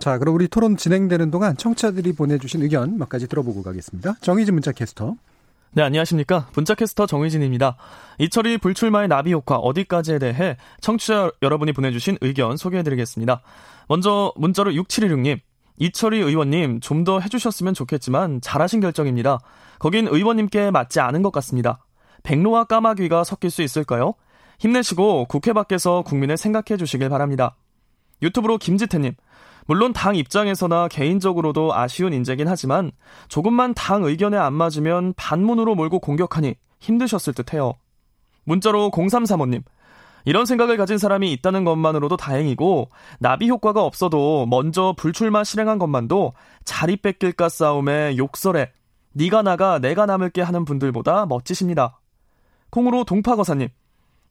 자, 그럼 우리 토론 진행되는 동안 청취자들이 보내주신 의견 몇 가지 들어보고 가겠습니다. 정의진 문자 캐스터. 네, 안녕하십니까. 문자캐스터 정의진입니다. 이철이 불출마의 나비 효과 어디까지에 대해 청취자 여러분이 보내주신 의견 소개해드리겠습니다. 먼저 문자로 6716님. 이철이 의원님 좀 더 해주셨으면 좋겠지만 잘하신 결정입니다. 거긴 의원님께 맞지 않은 것 같습니다. 백로와 까마귀가 섞일 수 있을까요? 힘내시고 국회 밖에서 국민을 생각해 주시길 바랍니다. 유튜브로 김지태님. 물론 당 입장에서나 개인적으로도 아쉬운 인재긴 하지만 조금만 당 의견에 안 맞으면 반문으로 몰고 공격하니 힘드셨을 듯해요. 문자로 0335님. 이런 생각을 가진 사람이 있다는 것만으로도 다행이고 나비 효과가 없어도 먼저 불출마 실행한 것만도 자리 뺏길까 싸움에 욕설에 네가 나가 내가 남을게 하는 분들보다 멋지십니다. 콩으로 동파거사님.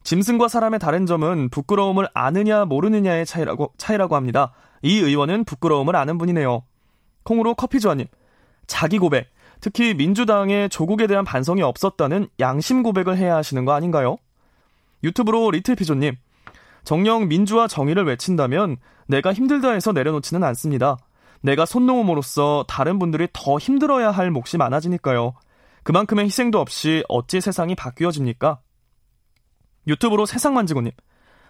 짐승과 사람의 다른 점은 부끄러움을 아느냐 모르느냐의 차이라고, 차이라고 합니다. 이 의원은 부끄러움을 아는 분이네요. 콩으로 커피조아님. 자기 고백. 특히 민주당의 조국에 대한 반성이 없었다는 양심 고백을 해야 하시는 거 아닌가요? 유튜브로 리틀피조님. 정령 민주와 정의를 외친다면 내가 힘들다 해서 내려놓지는 않습니다. 내가 손놓음으로써 다른 분들이 더 힘들어야 할 몫이 많아지니까요. 그만큼의 희생도 없이 어찌 세상이 바뀌어집니까? 유튜브로 세상만지고님.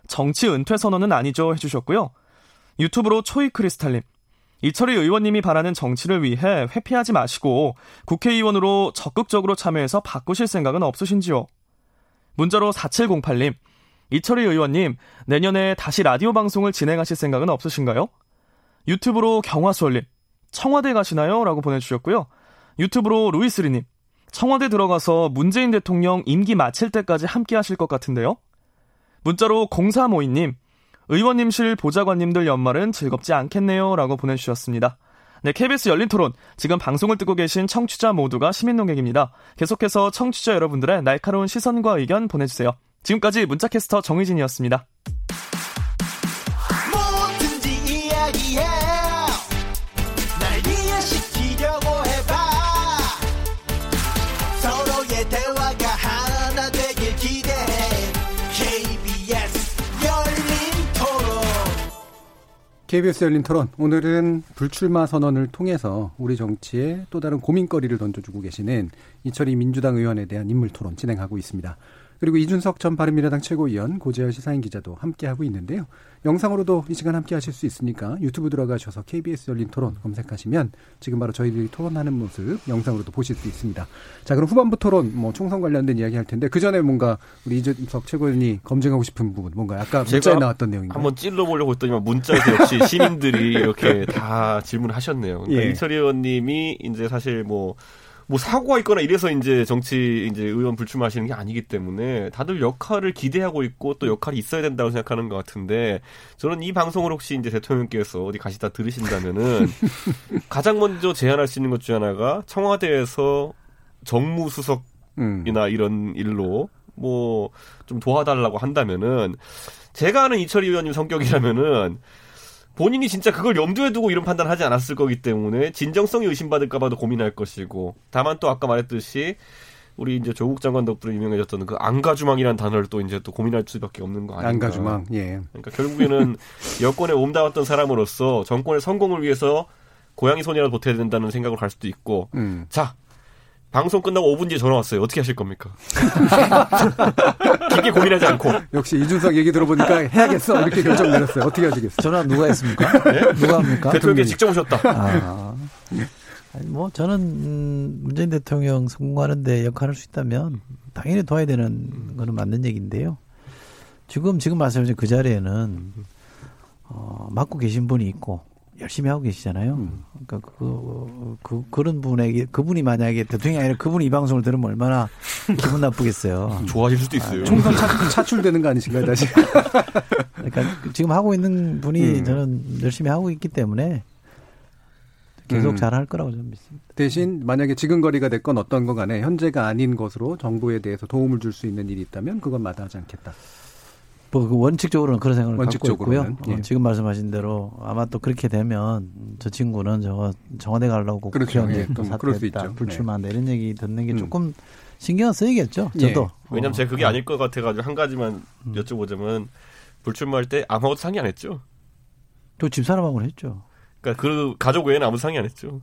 정치 은퇴 선언은 아니죠 해주셨고요. 유튜브로 초이크리스탈님. 이철희 의원님이 바라는 정치를 위해 회피하지 마시고 국회의원으로 적극적으로 참여해서 바꾸실 생각은 없으신지요? 문자로 4708님. 이철희 의원님, 내년에 다시 라디오 방송을 진행하실 생각은 없으신가요? 유튜브로 경화수월님. 청와대 가시나요? 라고 보내주셨고요. 유튜브로 루이스리님. 청와대 들어가서 문재인 대통령 임기 마칠 때까지 함께 하실 것 같은데요? 문자로 0352님. 의원님실 보좌관님들 연말은 즐겁지 않겠네요. 라고 보내주셨습니다. 네, KBS 열린 토론. 지금 방송을 듣고 계신 청취자 모두가 시민 농객입니다. 계속해서 청취자 여러분들의 날카로운 시선과 의견 보내주세요. 지금까지 문자캐스터 정의진이었습니다. KBS 열린 토론. 오늘은 불출마 선언을 통해서 우리 정치에 또 다른 고민거리를 던져주고 계시는 이철희 민주당 의원에 대한 인물 토론 진행하고 있습니다. 그리고 이준석 전 바른미래당 최고위원 고재열 시사인 기자도 함께하고 있는데요. 영상으로도 이 시간 함께하실 수 있으니까 유튜브 들어가셔서 KBS 열린 토론 검색하시면 지금 바로 저희들이 토론하는 모습 영상으로도 보실 수 있습니다. 자 그럼 후반부 토론 뭐 총선 관련된 이야기 할 텐데 그 전에 뭔가 우리 이준석 최고위원이 검증하고 싶은 부분 뭔가 아까 문자에 나왔던 내용인가요? 한번 찔러보려고 했더니만 문자에서 역시 시민들이 이렇게 다 질문을 하셨네요. 그러니까 예. 이철희 의원님이 이제 사실 뭐, 뭐 사고가 있거나 이래서 이제 정치 이제 의원 불출마하시는 게 아니기 때문에 다들 역할을 기대하고 있고 또 역할이 있어야 된다고 생각하는 것 같은데 저는 이 방송을 혹시 이제 대통령께서 어디 가시다 들으신다면은 가장 먼저 제안할 수 있는 것 중 하나가 청와대에서 정무수석 음. 이나 이런 일로 뭐 좀 도와달라고 한다면은 제가 아는 이철희 의원님 성격이라면은 본인이 진짜 그걸 염두에 두고 이런 판단을 하지 않았을 거기 때문에 진정성이 의심받을까봐도 고민할 것이고 다만 또 아까 말했듯이 우리 이제 조국 장관 덕분에 유명해졌던 그 안가주망이라는 단어를 또 이제 또 고민할 수밖에 없는 거 아닌가. 안가주망. 예. 그러니까 결국에는 여권에 옴닿았던 사람으로서 정권의 성공을 위해서 고양이 손이라도 보태야 된다는 생각으로 갈 수도 있고 음. 자 방송 끝나고 5분 뒤에 전화 왔어요. 어떻게 하실 겁니까? 깊게 고민하지 않고. 역시 이준석 얘기 들어보니까 해야겠어 이렇게 결정 내렸어요. 어떻게 하시겠어요? 전화 누가 했습니까? 네? 누가 합니까? 대통령이 직접 오셨다. 아. 아니, 뭐 저는 음, 문재인 대통령 성공하는데 역할을 할수 있다면 당연히 도와야 되는 거는 맞는 얘기인데요. 지금 지금 말씀하신 그 자리에는 어, 맡고 계신 분이 있고 열심히 하고 계시잖아요. 그러니까 그, 그 그런 분에게 그분이 만약에 대통령이 아니라 그분이 이 방송을 들으면 얼마나 기분 나쁘겠어요. 좋아질 수도 있어요. 총선 차, 차출되는 거 아니신가요 다시? 그러니까 지금 하고 있는 분이 음. 저는 열심히 하고 있기 때문에 계속 음. 잘할 거라고 저는 믿습니다. 대신 만약에 지근거리가 됐건 어떤 건 간에 현재가 아닌 것으로 정부에 대해서 도움을 줄 수 있는 일이 있다면 그건 마다하지 않겠다. 뭐그 원칙적으로는 그런 생각을 갖고 원칙적으로는, 있고요. 어, 예. 지금 말씀하신 대로 아마 또 그렇게 되면 저 친구는 저 청와대 가려고 그렇죠. 국회의원 예, 또 사퇴했다, 있죠. 불출마한다 이런 얘기 듣는 게 음. 조금 신경 쓰이겠죠. 예. 저도. 왜냐면 어, 제가 그게 어. 아닐 것 같아가지고 한 가지만 음. 여쭤보자면 불출마할 때 아무것도 상의 안 했죠. 또 집사람하고는 했죠. 그러니까 그 가족 외에는 아무 상의 안 했죠.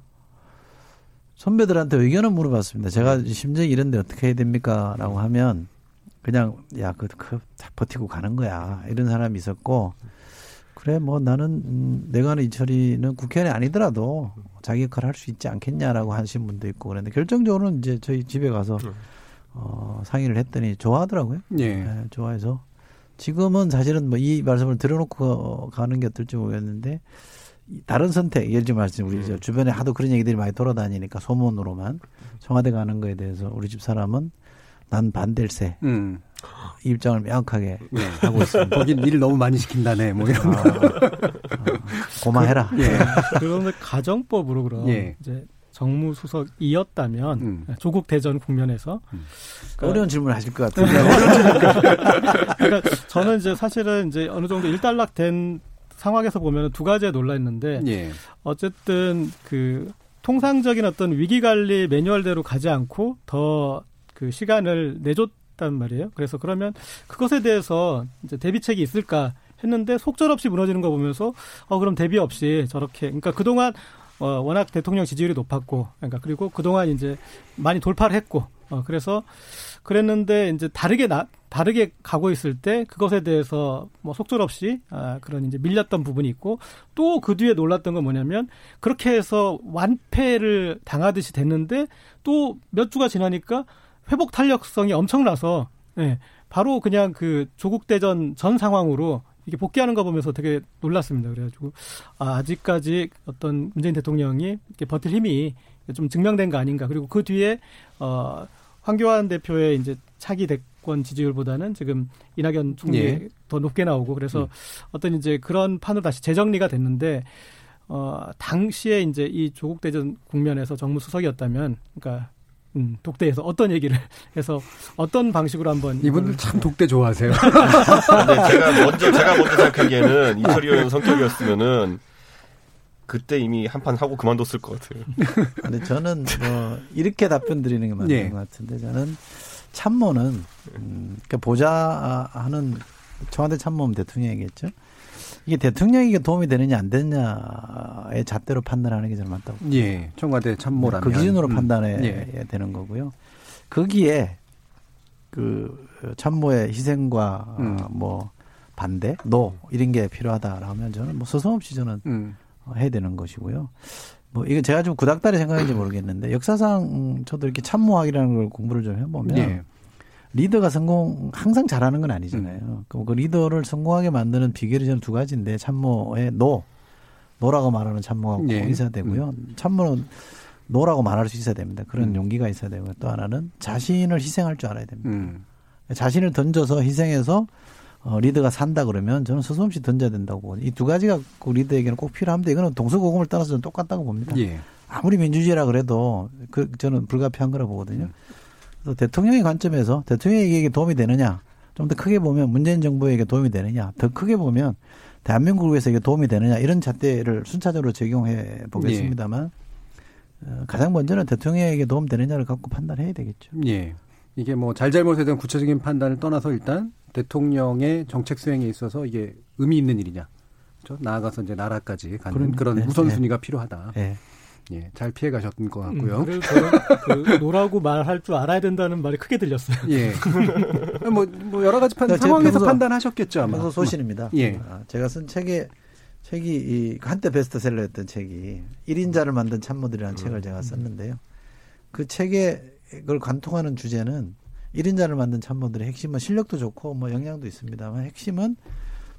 선배들한테 의견을 물어봤습니다. 제가 심지어 이런데 어떻게 해야 됩니까? 라고 하면 그냥 야, 그, 그, 다 버티고 가는 거야. 이런 사람이 있었고 그래 뭐 나는 음, 내가 하는 이철이는 국회의원이 아니더라도 자기 역할을 할 수 있지 않겠냐라고 하신 분도 있고 그랬는데 결정적으로는 이제 저희 집에 가서 어, 상의를 했더니 좋아하더라고요. 예. 네, 좋아해서 지금은 사실은 뭐 이 말씀을 들어놓고 가는 게 어떨지 모르겠는데 이 다른 선택 예를 들면 말씀 우리 저 주변에 하도 그런 얘기들이 많이 돌아다니니까 소문으로만 청와대 가는 거에 대해서 우리 집 사람은 난 반댈세 음. 이 입장을 명확하게 네. 하고 있습니다. 거긴 일 너무 많이 시킨다네. 뭐 이런 아, 거. 고마해라. 예. 그러면 가정법으로 그럼 예. 이제 정무수석이었다면 음. 조국 대전 국면에서 어려운 질문을 하실 것 같은데. 그러니까 저는 이제 사실은 이제 어느 정도 일단락 된 상황에서 보면 두 가지에 놀랐는데 예. 어쨌든 그 통상적인 어떤 위기 관리 매뉴얼대로 가지 않고 더 그 시간을 내줬단 말이에요. 그래서 그러면 그것에 대해서 이제 대비책이 있을까 했는데 속절없이 무너지는 거 보면서 어 그럼 대비 없이 저렇게 그러니까 그동안 어 워낙 대통령 지지율이 높았고 그러니까 그리고 그동안 이제 많이 돌파를 했고 어 그래서 그랬는데 이제 다르게 나 다르게 가고 있을 때 그것에 대해서 뭐 속절없이 아 그런 이제 밀렸던 부분이 있고 또 그 뒤에 놀랐던 건 뭐냐면 그렇게 해서 완패를 당하듯이 됐는데 또 몇 주가 지나니까 회복 탄력성이 엄청나서 예, 바로 그냥 그 조국 대전 전 상황으로 이게 복귀하는 거 보면서 되게 놀랐습니다. 그래가지고 아, 아직까지 어떤 문재인 대통령이 이렇게 버틸 힘이 좀 증명된 거 아닌가. 그리고 그 뒤에 어 황교안 대표의 이제 차기 대권 지지율보다는 지금 이낙연 총리 예. 더 높게 나오고 그래서 음. 어떤 이제 그런 판으로 다시 재정리가 됐는데 어 당시에 이제 이 조국 대전 국면에서 정무수석이었다면 그러니까 음, 독대에서 어떤 얘기를 해서 어떤 방식으로 한번 이분들 참 독대 좋아하세요. 근데 제가 먼저 제가 먼저 생각하기에는 이철이 의원 성격이었으면은 그때 이미 한 판 하고 그만뒀을 것 같아요. 근데 저는 뭐 이렇게 답변 드리는 게 맞는 예. 것 같은데 저는 참모는 음, 그러니까 보좌하는 청와대 참모는 대통령이겠죠. 이게 대통령에게 도움이 되느냐 안 되느냐의 잣대로 판단하는 게 저는 맞다고. 예. 청와대 참모라면 그 기준으로 음. 판단해야 예. 되는 거고요. 거기에 그 참모의 희생과 음. 어, 뭐 반대, no 이런 게 필요하다라면 저는 뭐 서슴없이 저는 음. 어, 해야 되는 것이고요. 뭐 이건 제가 좀 구닥다리 생각인지 모르겠는데 역사상 음, 저도 이렇게 참모학이라는 걸 공부를 좀 해보면 예. 리더가 성공 항상 잘하는 건 아니잖아요. 그럼 그 리더를 성공하게 만드는 비결이 저는 두 가지인데 참모의 no no라고 말하는 참모가 꼭 예. 있어야 되고요. 참모는 no라고 말할 수 있어야 됩니다. 그런 음. 용기가 있어야 되고요. 또 하나는 자신을 희생할 줄 알아야 됩니다. 음. 자신을 던져서 희생해서 어, 리더가 산다 그러면 저는 서슴없이 던져야 된다고. 이 두 가지가 그 리더에게는 꼭 필요합니다. 이거는 동서고금을 따라서 저는 똑같다고 봅니다. 예. 아무리 민주주의라 그래도 그 저는 불가피한 거라 보거든요. 그래서 대통령의 관점에서 대통령에게 도움이 되느냐, 좀 더 크게 보면 문재인 정부에게 도움이 되느냐, 더 크게 보면 대한민국을 위해서 이게 도움이 되느냐 이런 잣대를 순차적으로 적용해 보겠습니다만 어, 가장 먼저는 대통령에게 도움 되느냐를 갖고 판단해야 되겠죠. 예. 이게 뭐 잘잘못에 대한 구체적인 판단을 떠나서 일단 대통령의 정책 수행에 있어서 이게 의미 있는 일이냐. 그렇죠? 나아가서 이제 나라까지 가는 그럼, 그런 네, 우선순위가 필요하다. 예. 예, 잘 피해 가셨던 것 같고요. 음, 그래서 저는 그 no라고 말할 줄 알아야 된다는 말이 크게 들렸어요. 예. 뭐, 뭐 여러 가지 판, 네, 제 상황에서 평소- 판단하셨겠죠 아마. 평소 소신입니다. 예. 아, 제가 쓴 책에 책이 이 한때 베스트셀러였던 책이 1인자를 만든 참모들이라는 책을 제가 썼는데요. 그 책에 그걸 관통하는 주제는 1인자를 만든 참모들의 핵심은 실력도 좋고 뭐 역량도 있습니다만 핵심은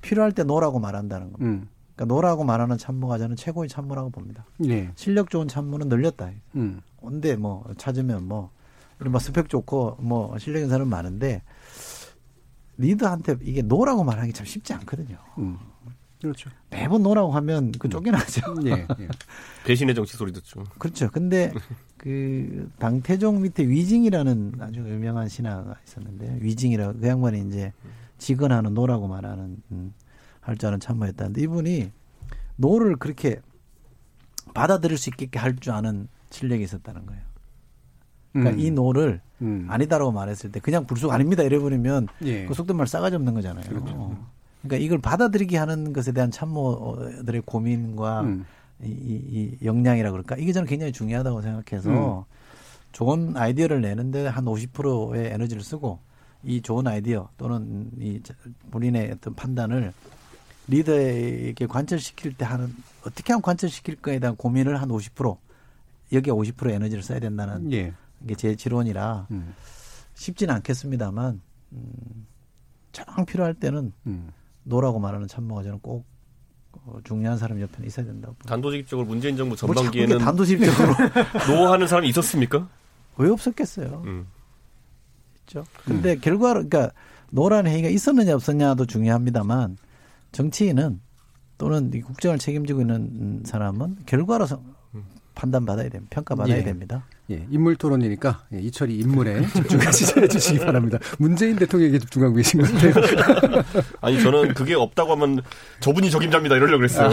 필요할 때 no라고 말한다는 겁니다. 음. 그러니까 no라고 말하는 참모가 저는 최고의 참모라고 봅니다. 예. 실력 좋은 참모는 널렸다. 음. 온데 뭐 찾으면 뭐 이런 뭐 스펙 좋고 뭐 실력 있는 사람 많은데 리더한테 이게 no라고 말하기 참 쉽지 않거든요. 음. 그렇죠. 매번 no라고 하면 그 쫓겨나죠. 예. 예. 배신의 정치 소리 듣죠. 그렇죠. 근데 그 당태종 밑에 위징이라는 아주 유명한 신하가 있었는데 위징이라 그 양반이 이제 직언하는 no라고 말하는 음, 할 줄 아는 참모였다는데 이분이 no를 그렇게 받아들일 수 있게 할 줄 아는 실력이 있었다는 거예요. 그러니까 음. 이 no를 음. 아니다라고 말했을 때 그냥 불쑥 아닙니다 이래버리면 예. 그 속된 말 싸가지 없는 거잖아요. 그렇죠. 그러니까 이걸 받아들이게 하는 것에 대한 참모들의 고민과 음. 이, 이, 이 역량이라 그럴까 이게 저는 굉장히 중요하다고 생각해서 좋은 아이디어를 내는데 한 50%의 에너지를 쓰고 이 좋은 아이디어 또는 이 자- 본인의 어떤 판단을 리더에게 관철시킬 때 하는 어떻게 하면 관철시킬 거에 대한 고민을 한 50% 여기에 50% 에너지를 써야 된다는 예. 게제 지론이라 음. 쉽지는 않겠습니다만 음, 정 필요할 때는 음. 노라고 말하는 참모가 저는 꼭 어, 중요한 사람 옆에 있어야 된다고. 단도직입적으로 문재인 정부 뭐 전반기에는 단도직입적으로 노하는 사람이 있었습니까? 왜 없었겠어요. 음. 있죠. 근데 결과로 그러니까 노란 회의가 있었느냐 없었냐도 중요합니다만 정치인은 또는 이 국정을 책임지고 있는 사람은 결과로 서- 판단받아야 됩니다. 평가받아야 예. 됩니다. 예, 인물 토론이니까 예, 이철이 인물에 집중하시지 해주시기 바랍니다. 문재인 대통령에게 집중하고 계신 것 같아요. 아니 저는 그게 없다고 하면 저분이 적임자입니다 이러려고 그랬어요.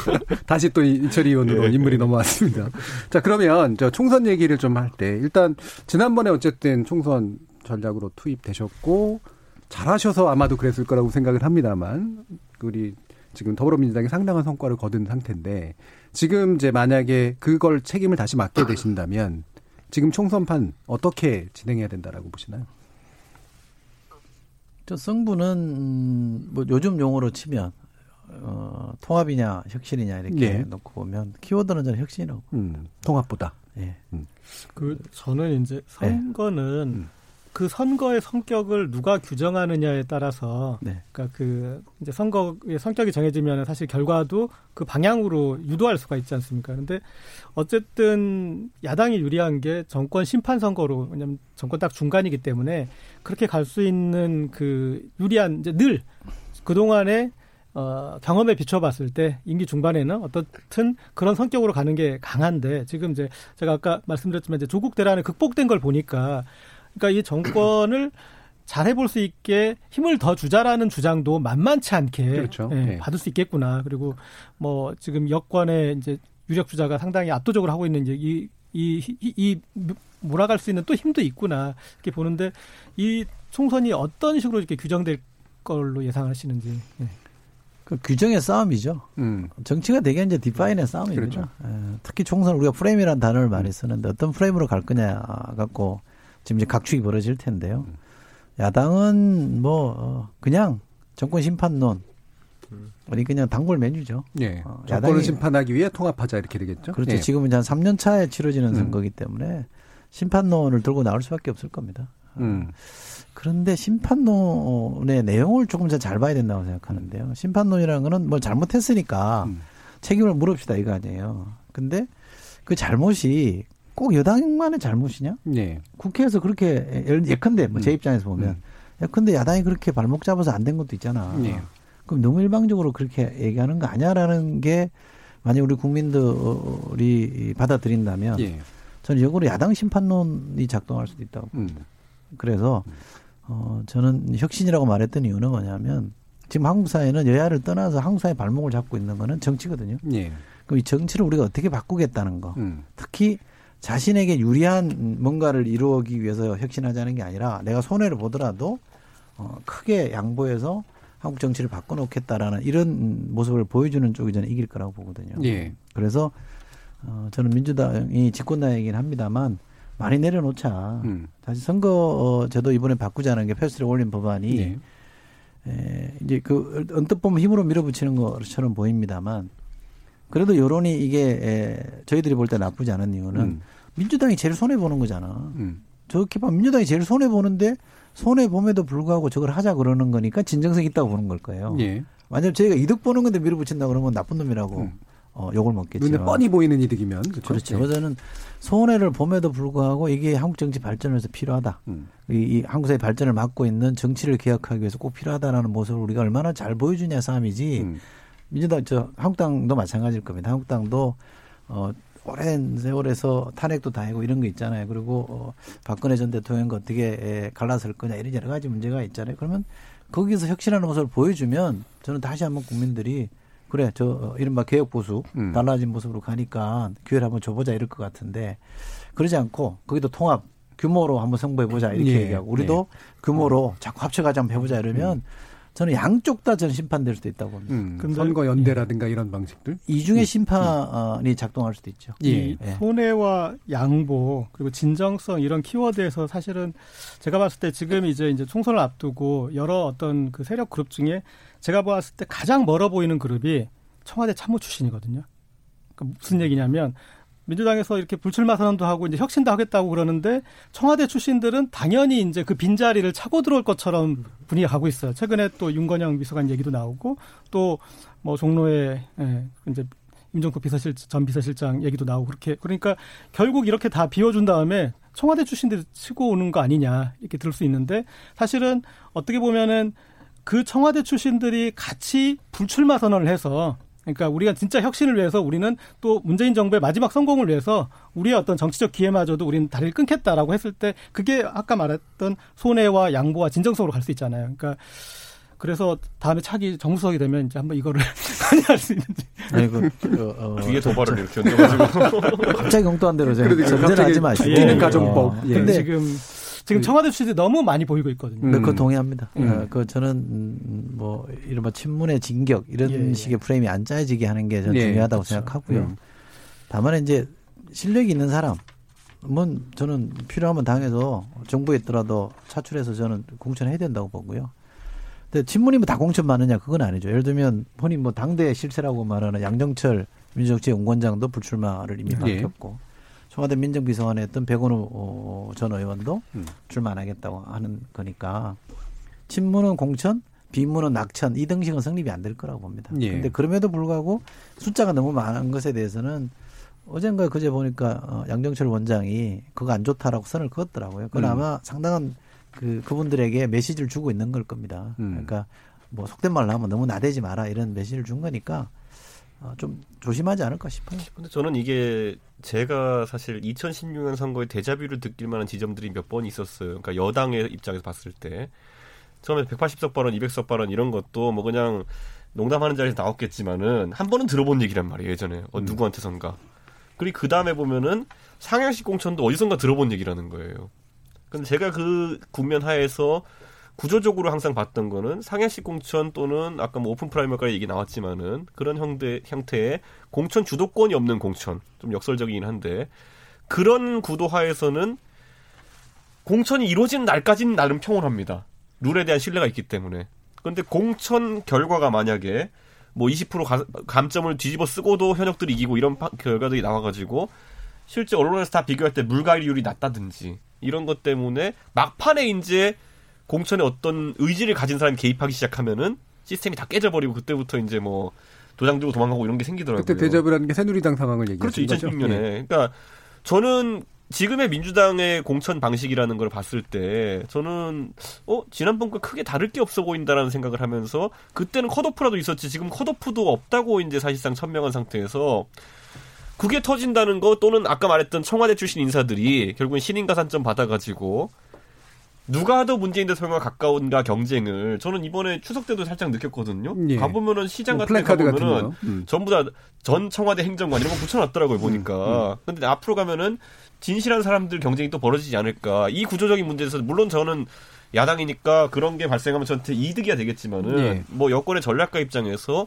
다시 또 이- 이철이 의원으로 예. 인물이 넘어왔습니다. 자, 그러면 저 총선 얘기를 좀 할 때 일단 지난번에 어쨌든 총선 전략으로 투입되셨고 잘하셔서 아마도 그랬을 거라고 생각을 합니다만 우리 지금 더불어민주당이 상당한 성과를 거둔 상태인데 지금 이제 만약에 그걸 책임을 다시 맡게 되신다면 지금 총선판 어떻게 진행해야 된다라고 보시나요? 저 음, 뭐 요즘 용어로 치면 어, 통합이냐 혁신이냐 이렇게 예. 놓고 보면 키워드는 저는 혁신이라고. 음, 통합보다. 예. 그 저는 이제 선거는 음. 그 선거의 성격을 누가 규정하느냐에 따라서 네. 그러니까 그 이제 선거의 성격이 정해지면 사실 결과도 그 방향으로 유도할 수가 있지 않습니까? 그런데 어쨌든 야당이 유리한 게 정권 심판 선거로 왜냐면 정권 딱 중간이기 때문에 그렇게 갈 수 있는 그 유리한 이제 늘 그 동안에 어, 경험에 비춰봤을 때 임기 중반에는 어떻든 그런 성격으로 가는 게 강한데 지금 이제 제가 아까 말씀드렸지만 이제 조국 대란에 극복된 걸 보니까 그러니까 이 정권을 잘 해볼 수 있게 힘을 더 주자라는 주장도 만만치 않게 그렇죠. 예, 네. 받을 수 있겠구나. 그리고 뭐 지금 여권의 이제 유력 주자가 상당히 압도적으로 하고 있는 이제 이, 이, 이, 이 몰아갈 수 있는 또 힘도 있구나. 이렇게 보는데 이 총선이 어떤 식으로 이렇게 규정될 걸로 예상하시는지. 예. 그 규정의 싸움이죠. 음, 정치가 되게 이제 디파인의 싸움입니다. 그렇죠. 예, 특히 총선 우리가 프레임이라는 단어를 많이 쓰는데 어떤 프레임으로 갈 거냐 갖고 지금 이제 각축이 벌어질 텐데요. 야당은 뭐 어, 그냥 정권 심판론 우리 그냥 단골 메뉴죠. 예. 어, 정권을 심판하기 위해 통합하자 이렇게 되겠죠. 그렇죠. 예. 지금은 이제 한 3년 차에 치러지는 음. 선거기 때문에 심판론을 들고 나올 수밖에 없을 겁니다. 음, 그런데 심판론의 내용을 조금 더 잘 봐야 된다고 생각하는데요. 심판론이라는 거는 뭐 잘못했으니까 음. 책임을 물읍시다 이거 아니에요. 근데 그 잘못이 꼭 여당만의 잘못이냐? 예. 국회에서 그렇게 예- 예컨대 뭐제 음. 입장에서 보면 음. 예컨대 야당이 그렇게 발목 잡아서 안 된 것도 있잖아. 예. 그럼 너무 일방적으로 그렇게 얘기하는 거 아니야라는 게 만약 우리 국민들이 받아들인다면 예. 저는 역으로 야당 심판론이 작동할 수도 있다고. 음. 그래서 어 저는 혁신이라고 말했던 이유는 뭐냐면 지금 한국 사회는 여야를 떠나서 한국 사회 발목을 잡고 있는 거는 정치거든요. 예. 그럼 이 정치를 우리가 어떻게 바꾸겠다는 거. 음. 특히 자신에게 유리한 뭔가를 이루기 위해서 혁신하자는 게 아니라 내가 손해를 보더라도 어, 크게 양보해서 한국 정치를 바꿔놓겠다라는 이런 모습을 보여주는 쪽이 저는 이길 거라고 보거든요. 예. 그래서 어, 저는 민주당이 집권당이긴 합니다만 많이 내려놓자. 음. 사실 선거 어, 제도 이번에 바꾸자는 게 패스트를 올린 법안이 네. 에, 이제 그 언뜻 보면 힘으로 밀어붙이는 것처럼 보입니다만 그래도 여론이 이게 에, 저희들이 볼 때 나쁘지 않은 이유는 음. 민주당이 제일 손해 보는 거잖아. 음. 저렇게 봐 민주당이 제일 손해 보는데 손해 봄에도 불구하고 저걸 하자 그러는 거니까 진정성 있다고 보는 걸 거예요. 예. 만약 저희가 이득 보는 건데 밀어붙인다 그러면 나쁜 놈이라고 음. 어, 욕을 먹겠죠. 눈에 뻔히 보이는 이득이면 그렇죠. 그렇죠. 예. 그래서 저는 손해를 봄에도 불구하고 이게 한국 정치 발전을 위해서 필요하다. 음. 이, 이 한국 사회 발전을 막고 있는 정치를 개혁하기 위해서 꼭 필요하다라는 모습을 우리가 얼마나 잘 보여주냐 싸움이지. 음. 민주당 저 한국당도 마찬가지일 겁니다. 한국당도 어 오랜 세월에서 탄핵도 당하고 이런 거 있잖아요. 그리고 어 박근혜 전 대통령과 어떻게 에, 갈라설 거냐 이런 여러 가지 문제가 있잖아요. 그러면 거기서 혁신하는 모습을 보여주면 저는 다시 한번 국민들이 그래 저 어, 이른바 개혁 보수 음. 달라진 모습으로 가니까 기회를 한번 줘보자 이럴 것 같은데 그러지 않고 거기도 통합 규모로 한번 승부해 보자 이렇게 예. 얘기하고 우리도 규모로 자꾸 합쳐가자 한번 해보자 이러면 저는 양쪽 다 저는 심판될 수도 있다고 봅니다. 음. 근데- 선거 연대라든가 이런 방식들. 이중의 심판이 작동할 수도 있죠. 예. 이 예. 손해와 양보 그리고 진정성 이런 키워드에서 사실은 제가 봤을 때 지금 이제 이제 총선을 앞두고 여러 어떤 그 세력 그룹 중에 제가 봤을 때 가장 멀어 보이는 그룹이 청와대 참모 출신이거든요. 그러니까 무슨 얘기냐면 민주당에서 이렇게 불출마 선언도 하고 이제 혁신도 하겠다고 그러는데 청와대 출신들은 당연히 이제 그 빈자리를 차고 들어올 것처럼 분위기가 가고 있어요. 최근에 또 윤건영 비서관 얘기도 나오고 또 뭐 종로에 예, 이제 임종국 비서실 전 비서실장 얘기도 나오고 그렇게 그러니까 결국 이렇게 다 비워준 다음에 청와대 출신들이 치고 오는 거 아니냐 이렇게 들을 수 있는데 사실은 어떻게 보면은 그 청와대 출신들이 같이 불출마 선언을 해서 그러니까 우리가 진짜 혁신을 위해서 우리는 또 문재인 정부의 마지막 성공을 위해서 우리의 어떤 정치적 기회마저도 우리는 다리를 끊겠다라고 했을 때 그게 아까 말했던 손해와 양보와 진정성으로 갈 수 있잖아요. 그러니까 그래서 다음에 차기 정무수석이 되면 이제 한번 이거를 관여할 수 있는지. 아니, 그, 그, 어, 뒤에 도발을 이렇게 얹어가지고 갑자기 공도한 대로 제가 그러니까 전제를 하지 마시고. 바뀌는 가정법. 어, 예. 근데 지금 지금 청와대 출신들이 너무 많이 보이고 있거든요. 음. 네, 그거 동의합니다. 음. 어, 그 저는 음, 뭐 이른바 친문의 진격 이런 예, 예. 식의 프레임이 안 짜여지게 하는 게 저는 예, 중요하다고 그렇죠. 생각하고요. 음. 다만 이제 실력이 있는 사람은 저는 필요하면 당에서 정부에 있더라도 차출해서 저는 공천해야 된다고 보고요. 근데 친문이 뭐 다 공천 많으냐 그건 아니죠. 예를 들면 본인 뭐 당대 실세라고 말하는 양정철 민주정치 연구원장도 불출마를 이미 예. 밝혔고 청와대 민정비서관에 했던 백원우 어, 전 의원도 음. 출마 안 하겠다고 하는 거니까 친문은 공천, 비문은 낙천 이 등식은 성립이 안 될 거라고 봅니다. 예. 근데 그럼에도 불구하고 숫자가 너무 많은 것에 대해서는 어젠가 그제 보니까 어, 양정철 원장이 그거 안 좋다라고 선을 그었더라고요. 그건 음. 아마 상당한 그 그분들에게 메시지를 주고 있는 걸 겁니다. 음. 그러니까 뭐 속된 말로 하면 너무 나대지 마라 이런 메시지를 준 거니까 어, 좀 조심하지 않을까 싶어요. 근데 저는 이게 제가 사실 2016년 선거에 대자뷰를 느낄 만한 지점들이 몇 번 있었어요. 그러니까 여당의 입장에서 봤을 때 처음에 180석 발언, 200석 발언 이런 것도 뭐 그냥 농담하는 자리에서 나왔겠지만은 한 번은 들어본 얘기란 말이에요 예전에 어, 누구한테선가. 그리고 그 다음에 보면은 상향식 공천도 어디선가 들어본 얘기라는 거예요. 근데 제가 그 국면 하에서 구조적으로 항상 봤던 거는 상향식 공천 또는 아까 뭐 open primary까지 얘기 나왔지만은 그런 형태, 형태의 공천 주도권이 없는 공천 좀 역설적이긴 한데 그런 구도 하에서는 공천이 이루어지는 날까지는 나름 평온합니다. 룰에 대한 신뢰가 있기 때문에. 그런데 공천 결과가 만약에 뭐 20% 가, 감점을 뒤집어 쓰고도 현역들이 이기고 이런 파- 결과들이 나와가지고 실제 언론에서 다 비교할 때 물갈이율이 낮다든지 이런 것 때문에 막판에 이제 공천에 어떤 의지를 가진 사람이 개입하기 시작하면은 시스템이 다 깨져버리고 그때부터 이제 뭐 도장 들고 도망가고 이런 게 생기더라고요. 그때 대접이라는 게 새누리당 상황을 얘기하는 그렇죠. 거죠. 2016년에. 예. 그러니까 저는 지금의 민주당의 공천 방식이라는 걸 봤을 때 저는 어 지난번과 크게 다를 게 없어 보인다라는 생각을 하면서 그때는 컷오프라도 있었지 지금 컷오프도 없다고 이제 사실상 천명한 상태에서 그게 터진다는 거 또는 아까 말했던 청와대 출신 인사들이 결국은 신인 가산점 받아가지고 누가 더 문재인 대통령과 가까운가 경쟁을 저는 이번에 추석 때도 살짝 느꼈거든요. 예. 가보면은 시장 뭐 같은 데 가보면은 거. 음. 전부 다 전 청와대 행정관 이런 거 붙여놨더라고요 보니까. 근데 앞으로 가면은 진실한 사람들 경쟁이 또 벌어지지 않을까. 이 구조적인 문제에서 물론 저는 야당이니까 그런 게 발생하면 저한테 이득이야 되겠지만은 예. 뭐 여권의 전략가 입장에서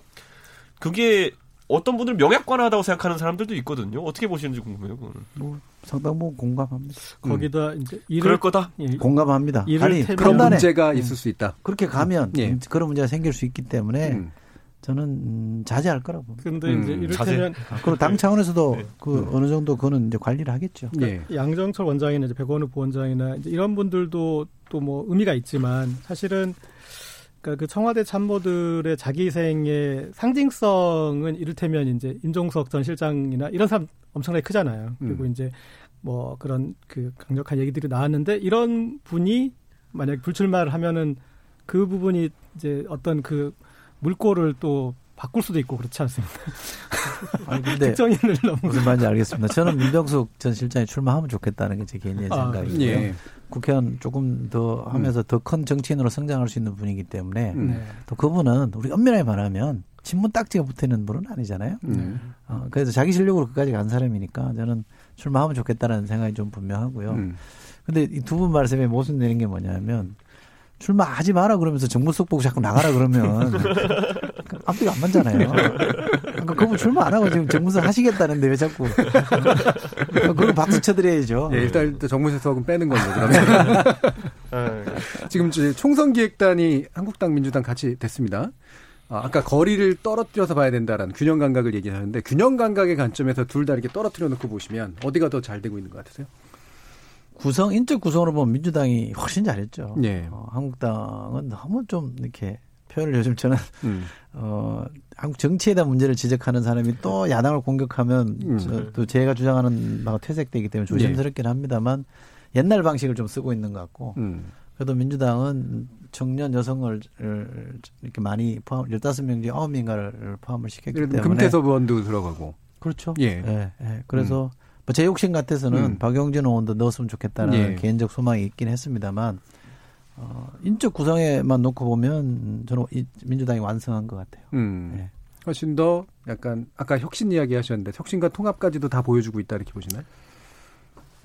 그게 어떤 분들은 명약관하다고 생각하는 사람들도 있거든요. 어떻게 보시는지 궁금해요. 그거는. 뭐 상당 부 공감합니다. 거기다 이제 일을 그럴 거다. 예, 공감합니다. 아니 그런 문제가 있을 수 있다. 그렇게 가면 예. 그런 문제가 생길 수 있기 때문에 음. 저는 음, 자제할 거라고 봅니다. 근데 이제 음, 이를테면 그리고 당 차원에서도 그 어느 정도 그거는 이제 관리를 하겠죠. 예. 양정철 원장이나 이제 백원우 부원장이나 이제 이런 분들도 또 뭐 의미가 있지만 사실은 그러니까 그 청와대 참모들의 자기생의 상징성은 이를테면 이제 임종석 전 실장이나 이런 사람 엄청나게 크잖아요. 그리고 음. 이제 뭐 그런 그 강력한 얘기들이 나왔는데 이런 분이 만약 불출마를 하면은 그 부분이 이제 어떤 그 물꼬를 또 바꿀 수도 있고 그렇지 않습니까? 아니 근데 특정인을 너무 무슨 말인지 알겠습니다. 저는 민정숙 전 실장이 출마하면 좋겠다는 게 제 개인의 아, 생각이고요. 예. 국회의원 조금 더 하면서 더큰 정치인으로 성장할 수 있는 분이기 때문에 음. 네. 또 그분은 우리 엄밀하게 말하면 친문 딱지가 붙어 있는 분은 아니잖아요. 음. 어, 그래서 자기 실력으로 끝까지 간 사람이니까 저는 출마하면 좋겠다는 생각이 좀 분명하고요. 음. 근데 이 두 분 말씀에 모순되는 게 뭐냐면 출마하지 마라 그러면서 정무석 보고 자꾸 나가라 그러면 앞뒤가 안 맞잖아요. 그러니까 그분 출마 안 하고 지금 정무석 하시겠다는데 왜 자꾸 그건 박수 쳐드려야죠. 예, 일단, 일단 정무수석은 빼는 걸로 그러면. 지금 이제 총선 기획단이 한국당 민주당 같이 됐습니다. 아, 아까 거리를 떨어뜨려서 봐야 된다라는 균형 감각을 얘기하는데 균형 감각의 관점에서 둘 다 이렇게 떨어뜨려 놓고 보시면 어디가 더 잘 되고 있는 것 같으세요? 구성 인적 구성으로 보면 민주당이 훨씬 잘했죠. 예. 어, 한국당은 너무 좀 이렇게 표현을 요즘 저는 음. 어 한국 정치에 대한 문제를 지적하는 사람이 또 야당을 공격하면 음. 저, 또 제가 주장하는 바가 퇴색되기 때문에 조심스럽긴 합니다만 옛날 방식을 좀 쓰고 있는 것 같고 음. 그래도 민주당은 청년 여성을 이렇게 많이 포함 15명 중에 9명인가를 포함을 시켰기 때문에 금태섭 의원도 들어가고. 그렇죠. 예. 예, 예. 그래서 뭐 제 욕심 같아서는 음. 박용진 의원도 넣었으면 좋겠다는 예. 개인적 소망이 있긴 했습니다만 어, 인적 구성에만 놓고 보면 저는 이 민주당이 완성한 것 같아요. 음. 예. 훨씬 더 약간 아까 혁신 이야기 하셨는데 혁신과 통합까지도 다 보여주고 있다 이렇게 보시나요?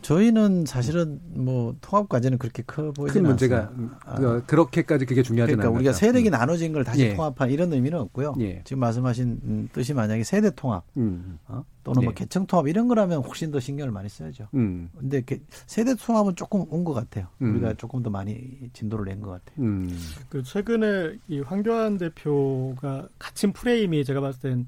저희는 사실은 뭐 통합 과제는 그렇게 커 보이지 큰 않습니다. 문제가 음, 그- 그렇게까지 그게 중요하지 그러니까. 우리가 세력이 나눠진 걸 다시 예. 통합한 이런 의미는 없고요. 예. 지금 말씀하신 음, 뜻이 만약에 세대 통합 음. 어? 또는 뭐 예. 계층 통합 이런 거라면 훨씬 더 신경을 많이 써야죠. 음. 근데 이렇게 세대 통합은 조금 온 것 같아요. 음. 우리가 조금 더 많이 진도를 낸 것 같아요. 음. 그 최근에 이 황교안 대표가 갇힌 프레임이 제가 봤을 땐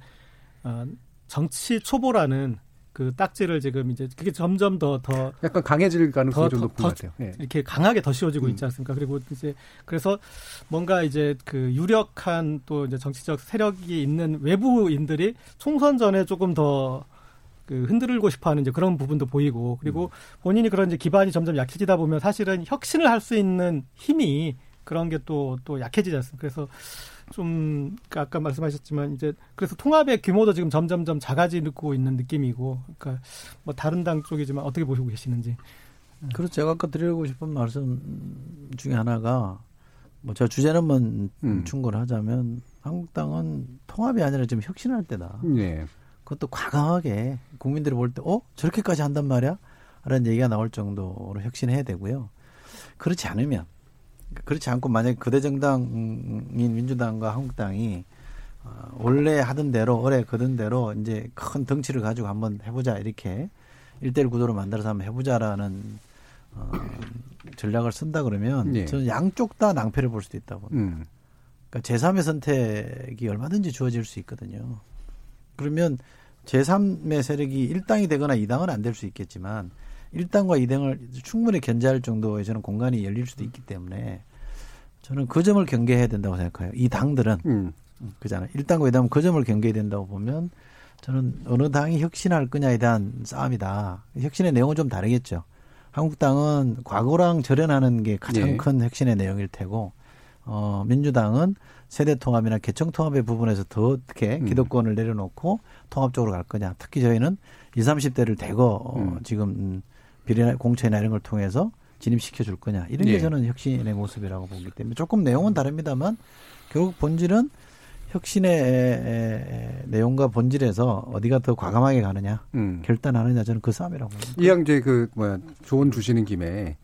아, 정치 초보라는 그 딱지를 지금 이제 그게 점점 더 더 약간 강해질 가능성이 더, 좀 더, 높은 더 것 같아요. 예. 이렇게 강하게 더 씌워지고 음. 있지 않습니까? 그리고 이제 그래서 뭔가 이제 그 유력한 또 이제 정치적 세력이 있는 외부인들이 총선 전에 조금 더그 흔들고 싶어하는 이제 그런 부분도 보이고 그리고 본인이 그런 이제 기반이 점점 약해지다 보면 사실은 혁신을 할 수 있는 힘이 그런 게 또또 약해지지 않습니까? 그래서 좀 그러니까 아까 말씀하셨지만 이제 그래서 통합의 규모도 지금 점점점 작아지고 있는 느낌이고 그러니까 뭐 다른 당 쪽이지만 어떻게 보시고 계시는지 그래서 제가 아까 드리고 싶은 말씀 중에 하나가 뭐저 주제는 뭐 음. 충고를 하자면 한국당은 통합이 아니라 지금 혁신할 때다. 예. 그것도 과감하게 국민들이 볼 때 어? 저렇게까지 한단 말이야? 라는 얘기가 나올 정도로 혁신해야 되고요. 그렇지 않으면 그렇지 않고 만약에 거대 정당인 민주당과 한국당이 어, 원래 하던 대로 올해 거둔 대로 이제 큰 덩치를 가지고 한번 해보자 이렇게 일대일 구도로 만들어서 한번 해보자라는 어, 전략을 쓴다 그러면 예. 저는 양쪽 다 낭패를 볼 수도 있다고 봅니다. 음. 그러니까 제3의 선택이 얼마든지 주어질 수 있거든요. 그러면 제3의 세력이 1당이 되거나 2당은 안 될 수 있겠지만 1당과 2당을 충분히 견제할 정도의 저는 공간이 열릴 수도 있기 때문에 저는 그 점을 경계해야 된다고 생각해요. 이 당들은 음. 그잖아요. 1당과 2당은 그 점을 경계해야 된다고 보면 저는 어느 당이 혁신할 거냐에 대한 싸움이다. 혁신의 내용은 좀 다르겠죠. 한국당은 과거랑 절연하는 게 가장 예. 큰 혁신의 내용일 테고 어, 민주당은 세대 통합이나 계층 통합의 부분에서 더 어떻게 음. 기득권을 내려놓고 통합적으로 갈 거냐. 특히 저희는 20, 30대를 대거 어, 음. 지금 음, 비례 공천이나 이런 걸 통해서 진입시켜 줄 거냐. 이런 게 예. 저는 혁신의 모습이라고 보기 때문에 조금 내용은 다릅니다만 결국 본질은 혁신의 내용과 본질에서 어디가 더 과감하게 가느냐, 음. 결단하느냐 저는 그 싸움이라고 봅니다. 이양재 그 뭐야 조언 주시는 김에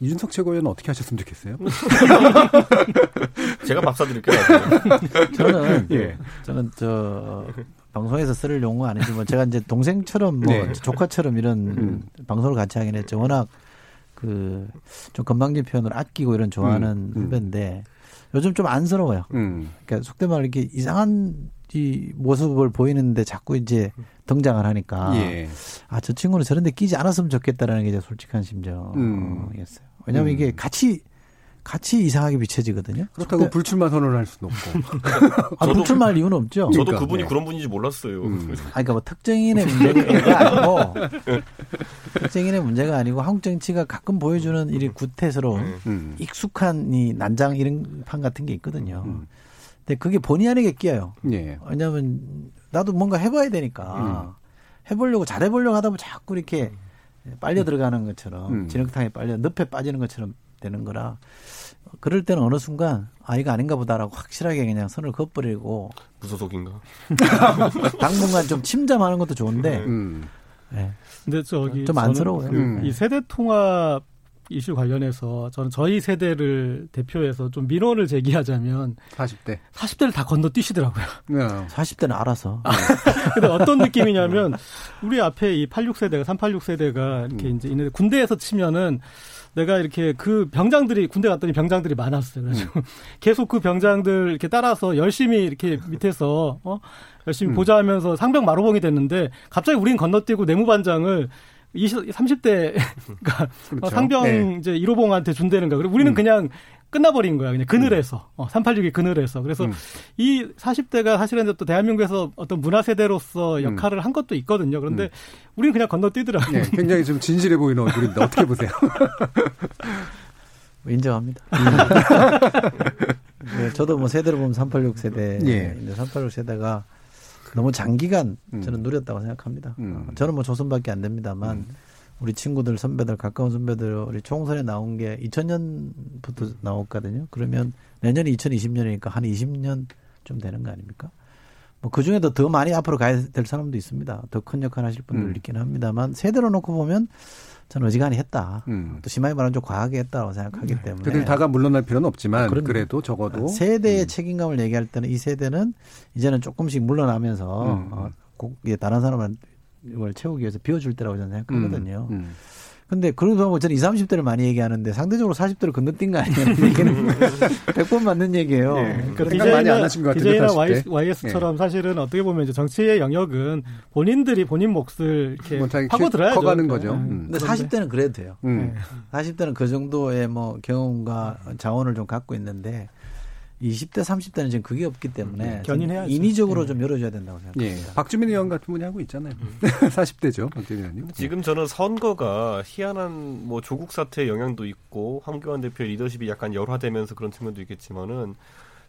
이준석 최고위원 어떻게 하셨으면 좋겠어요? 제가 밥 사드릴게요. 저는 예. 저는 저 방송에서 쓸 용어 아니지만 제가 이제 동생처럼 뭐 네. 조카처럼 이런 음. 방송을 같이 하긴 했죠. 워낙 그 좀 건방진 표현을 아끼고 이런 좋아하는 음, 음. 후배인데 요즘 좀 안쓰러워요. 음. 그러니까 속된 말로 이렇게 이상한 이 모습을 보이는데 자꾸 이제 등장을 하니까 예. 아저 친구는 저런데 끼지 않았으면 좋겠다라는 게제 솔직한 심정이었어요. 음. 왜냐하면 음. 이게 같이 같이 이상하게 비춰지거든요. 그렇다고 속된- 불출마 선언을 할 수는 없고. 아, 저도- 불출마할 이유는 없죠. 저도 그러니까, 그분이 네. 그런 분인지 몰랐어요. 음. 아니, 그러니까 뭐 특정인의 문제가 아니고 특정인의 문제가 아니고 한국 정치가 가끔 보여주는 이 구태스러운 음. 음. 익숙한 이 난장 이름판 같은 게 있거든요. 음. 근데 그게 본의 아니게 끼어요. 예. 왜냐하면 나도 뭔가 해봐야 되니까 해보려고 잘해보려고 하다 보면 자꾸 이렇게 빨려 들어가는 것처럼 음. 진흙탕에 빨려 늪에 빠지는 것처럼 되는 거라 그럴 때는 어느 순간 아 이거 아닌가 보다라고 확실하게 그냥 선을 그어버리고 무소속인가? 당분간 좀 침잠하는 것도 좋은데 음. 예. 근데 저기 좀 안쓰러워요. 그 음. 이 세대 통합 이슈 관련해서 저는 저희 세대를 대표해서 좀 민원을 제기하자면 40대. 40대를 다 건너뛰시더라고요. 네. 40대는 알아서 근데 어떤 느낌이냐면 우리 앞에 이 86세대가 386세대가 이렇게 음. 이제 있는데 군대에서 치면은 내가 이렇게 그 병장들이 군대 갔더니 병장들이 많았어요. 그래서 음. 계속 그 병장들 이렇게 따라서 열심히 이렇게 밑에서 어 열심히 음. 보좌하면서 상병 마로봉이 됐는데 갑자기 우린 건너뛰고 내무반장을 20, 30대가 그렇죠. 상병 네. 이제 1호봉한테 준다는 거야. 그리고 우리는 음. 그냥 끝나버린 거야. 그냥 그늘에서. 어, 386이 그늘에서. 그래서 음. 이 40대가 사실은 또 대한민국에서 어떤 문화 세대로서 음. 역할을 한 것도 있거든요. 그런데 우리는 그냥 건너뛰더라고요. 네, 굉장히 좀 진실해 보이는 얼굴인데 어떻게 보세요? 인정합니다. 네, 저도 뭐 세대를 보면 386 세대. 예. 근데 386 세대가 너무 장기간 음. 저는 누렸다고 생각합니다. 음. 어, 저는 뭐 조선밖에 안 됩니다만 우리 친구들, 선배들, 가까운 선배들 우리 총선에 나온 게 2000년부터 나왔거든요. 그러면 내년이 2020년이니까 한 20년 좀 되는 거 아닙니까? 뭐 그 중에도 더 많이 앞으로 가야 될 사람도 있습니다. 더 큰 역할 하실 분들 음. 있긴 합니다만 세대로 놓고 보면 저는 어지간히 했다. 음. 또 심하게 말하면 좀 과하게 했다고 생각하기 때문에 그들 다가 물러날 필요는 없지만 아, 그럼요. 그래도 적어도 세대의 음. 책임감을 얘기할 때는 이 세대는 이제는 조금씩 물러나면서 음. 어, 꼭 이게 다른 사람을 이 걸 채우기 위해서 비워줄 때라고 저는 생각하거든요. 음, 음. 근데 그러다 보면 저는 20, 30대를 많이 얘기하는데 상대적으로 40대를 건너뛴 거 아니냐는 얘기는 100번 맞는 얘기예요. 예. 그 생각 많이 안 하신 것 같은데, DJ나 40대. YS처럼 사실은 어떻게 보면 이제 정치의 영역은 본인들이 본인 몫을 이렇게 뭐 자기 파고 들어야죠. 커가는 거죠. 네. 음. 근데 40대는 그래도 돼요. 음. 40대는 그 정도의 뭐 경험과 자원을 좀 갖고 있는데 20대, 30대는 지금 그게 없기 때문에 견인해야죠. 인위적으로 예. 좀 열어줘야 된다고 예. 생각합니다. 박주민 의원 같은 분이 하고 있잖아요. 음. 40대죠. 박주민 의원님. 지금 저는 선거가 희한한 뭐 조국 사태의 영향도 있고 황교안 대표의 리더십이 약간 열화되면서 그런 측면도 있겠지만은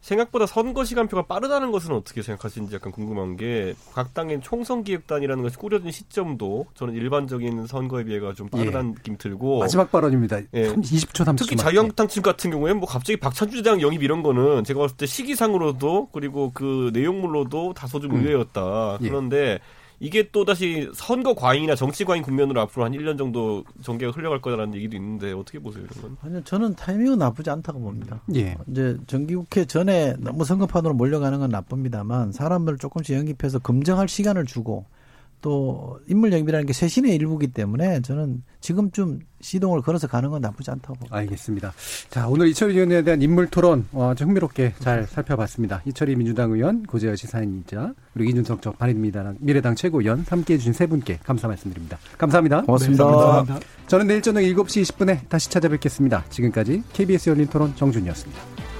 생각보다 선거 시간표가 빠르다는 것은 어떻게 생각하시는지 약간 궁금한 게 각 당의 총선 기획단이라는 것이 꾸려진 시점도 저는 일반적인 선거에 비해가 좀 빠르다는 느낌 들고 마지막 발언입니다. 예. 20초 30초. 특히 자유한국당 측 같은 경우에는 뭐 갑자기 박찬주 당 영입 이런 거는 제가 봤을 때 시기상으로도 그리고 그 내용물로도 다소 좀 음. 의외였다. 예. 그런데 이게 또 다시 선거 과잉이나 정치 과잉 국면으로 앞으로 한 1년 정도 전개가 흘러갈 거라는 얘기도 있는데 어떻게 보세요, 이런 건? 아니요, 저는 타이밍은 나쁘지 않다고 봅니다. 예. 이제 정기국회 전에 너무 선거판으로 몰려가는 건 나쁩니다만 사람을 조금씩 영입해서 검증할 시간을 주고 또 인물 영입이라는 게 쇄신의 일부기 때문에 저는 지금쯤 시동을 걸어서 가는 건 나쁘지 않다고 봅니다. 알겠습니다. 자, 오늘 이철희 의원에 대한 인물 토론 어, 아주 흥미롭게 잘 살펴봤습니다. 이철희 민주당 의원, 고재열 시사인자, 그리고 이준석 저 바른미래당 미래당 최고위원 함께 해 주신 세 분께 감사 말씀드립니다. 감사합니다. 고맙습니다. 네, 감사합니다. 저는 내일 저녁 7시 20분에 다시 찾아뵙겠습니다. 지금까지 KBS 열린 토론 정준이었습니다.